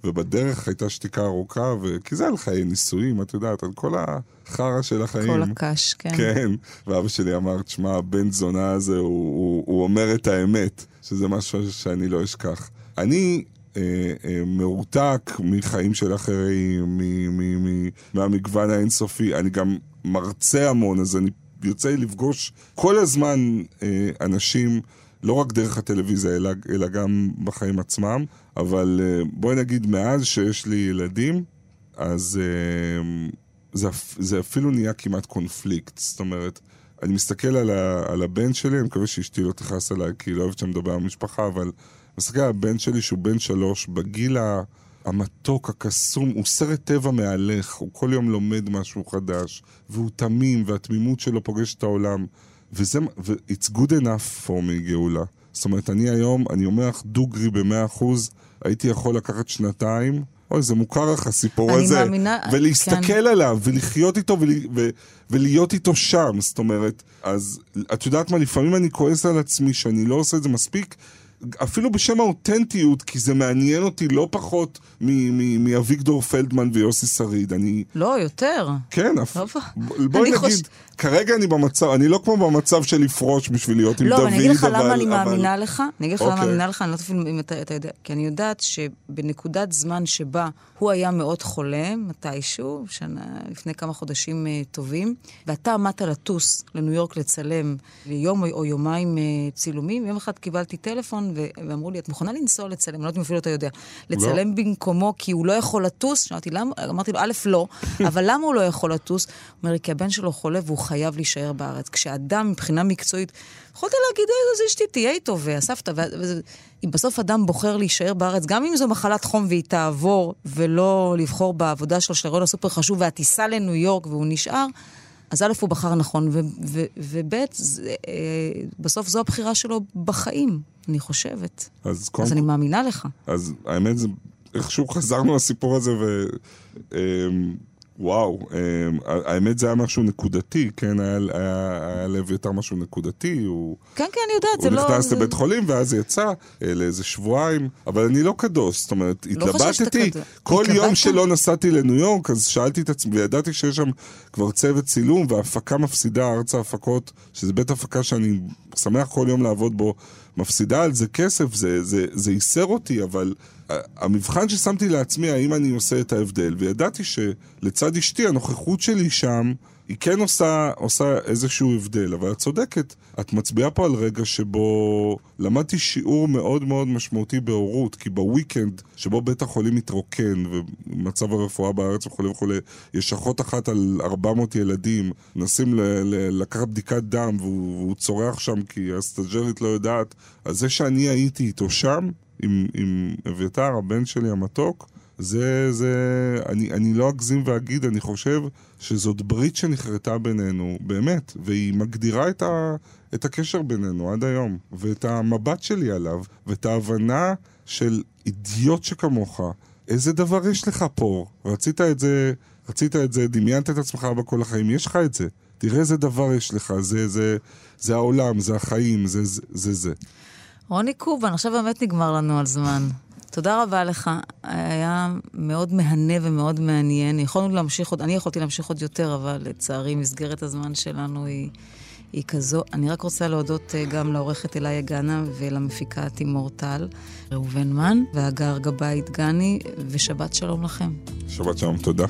ובדרך הייתה שתיקה ארוכה, ו... כי זה על חיי נישואים, את יודעת, על כל החרא של החיים. כל הקש, כן. כן, ואבא שלי אמר, תשמע, הבן זונה הזה, הוא, הוא, הוא אומר את האמת, שזה משהו שאני לא אשכח. אני אה, אה, מרותק מחיים של אחרים, מ, מ, מ, מהמגוון האינסופי, אני גם מרצה המון, אז אני יוצא לפגוש כל הזמן אה, אנשים, לא רק דרך הטלוויזיה, אלא, אלא גם בחיים עצמם, אבל אה, בואי נגיד, מאז שיש לי ילדים, אז אה, זה, זה אפילו נהיה כמעט קונפליקט. זאת אומרת, אני מסתכל על, ה, על הבן שלי, אני מקווה שאשתי לא תכעס עליי, כי היא לא אוהבת שאני מדבר על משפחה, אבל מסתכל על הבן שלי שהוא בן שלוש, בגיל המתוק, הקסום, הוא סרט טבע מהלך, הוא כל יום לומד משהו חדש, והוא תמים, והתמימות שלו פוגשת את העולם. וזה, ו- it's good enough for me, גאולה. זאת אומרת, אני היום, אני אומר לך דוגרי במאה אחוז, הייתי יכול לקחת שנתיים, אוי, זה מוכר לך הסיפור אני הזה. מאמינה- ולהסתכל כן. עליו, ולחיות איתו, ול, ו, ולהיות איתו שם, זאת אומרת. אז את יודעת מה, לפעמים אני כועס על עצמי שאני לא עושה את זה מספיק, אפילו בשם האותנטיות, כי זה מעניין אותי לא פחות מאביגדור פלדמן ויוסי שריד. אני... לא, יותר. כן, אפ... לא, בואי נגיד, חוש- כרגע אני במצב, אני לא כמו במצב של לפרוש בשביל להיות עם לא, דוד, אבל אני אגיד לך. למה אני מאמינה לך. אני אגיד לך למה אני אוקיי. מאמינה לך, אני לא יודעת אם אתה, אתה יודע. כי אני יודעת שבנקודת זמן שבה הוא היה מאוד חולה, מתישהו, שנה, לפני כמה חודשים אה, טובים, ואתה עמדת לטוס לניו יורק לצלם ליום או, יומיים אה, צילומים, יום אחד קיבלתי טלפון ו- ואמרו לי, את מוכנה לנסוע לצלם? אני לא יודעת אם אפילו אתה יודע. לצלם במקומו כי הוא לא יכול לטוס? שאלתי, למה? אמרתי לו, א', לא, אבל למה הוא לא יכול לטוס? הוא אומר לי, כי הבן שלו חולה והוא חייב להישאר בארץ. כשאדם מבחינה מקצועית, יכולת להגיד, "אה, אז אשתי תהיה איתו, ואספת, ו- וזה- אם בסוף אדם בוחר להישאר בארץ, גם אם זו מחלת חום והיא תעבור, ולא לבחור בעבודה שלו, שהרעיון הסופר חשוב, והטיסה לניו יורק והוא נשאר, אז א', הוא בחר נכון, וב', בסוף זו הבחירה שלו בחיים, אני חושבת. אז, אז אני מאמינה לך. אז האמת זה, איכשהו חזרנו לסיפור הזה, ו... אמ, וואו, אמ, האמת זה היה משהו נקודתי, כן? היה, היה, היה לאביתר משהו נקודתי, הוא... כן, כן, אני יודעת, זה לא... הוא נכנס לבית חולים ואז יצא אה, לאיזה שבועיים, אבל אני לא קדוש, זאת אומרת, לא התלבטתי. כל יום שלא נסעתי לניו יורק, אז שאלתי את עצמי, וידעתי שיש שם כבר צוות צילום, והפקה מפסידה, ארץ ההפקות, שזה בית הפקה שאני שמח כל יום לעבוד בו, מפסידה על זה כסף, זה ייסר אותי, אבל המבחן ששמתי לעצמי, האם אני עושה את ההבדל, וידעתי שלצד אשתי, הנוכחות שלי שם, היא כן עושה, עושה איזשהו הבדל, אבל את צודקת, את מצביעה פה על רגע שבו למדתי שיעור מאוד מאוד משמעותי בהורות, כי בוויקנד, שבו בית החולים מתרוקן, ומצב הרפואה בארץ וכולי וכולי, יש אחות אחת על 400 ילדים, מנסים ל- ל- לקחת בדיקת דם, והוא, והוא צורח שם כי הסטאג'רית לא יודעת, אז זה שאני הייתי איתו שם, עם, עם אביתר, הבן שלי המתוק, זה, זה, אני, אני לא אגזים ואגיד, אני חושב שזאת ברית שנחרטה בינינו, באמת, והיא מגדירה את, ה, את הקשר בינינו עד היום, ואת המבט שלי עליו, ואת ההבנה של אידיוט שכמוך, איזה דבר יש לך פה? רצית את זה, רצית את זה, דמיינת את עצמך בכל החיים, יש לך את זה. תראה איזה דבר יש לך, זה, זה, זה העולם, זה החיים, זה זה. זה. רוני קובן, עכשיו באמת נגמר לנו על זמן. תודה רבה לך. היה מאוד מהנה ומאוד מעניין. יכולנו להמשיך עוד, אני יכולתי להמשיך עוד יותר, אבל לצערי מסגרת הזמן שלנו היא, היא כזו. אני רק רוצה להודות אה, גם לעורכת אליה גאנה ולמפיקה תימור טל, ראובן מן והגר גבאי דגני, ושבת שלום לכם. שבת שלום, תודה.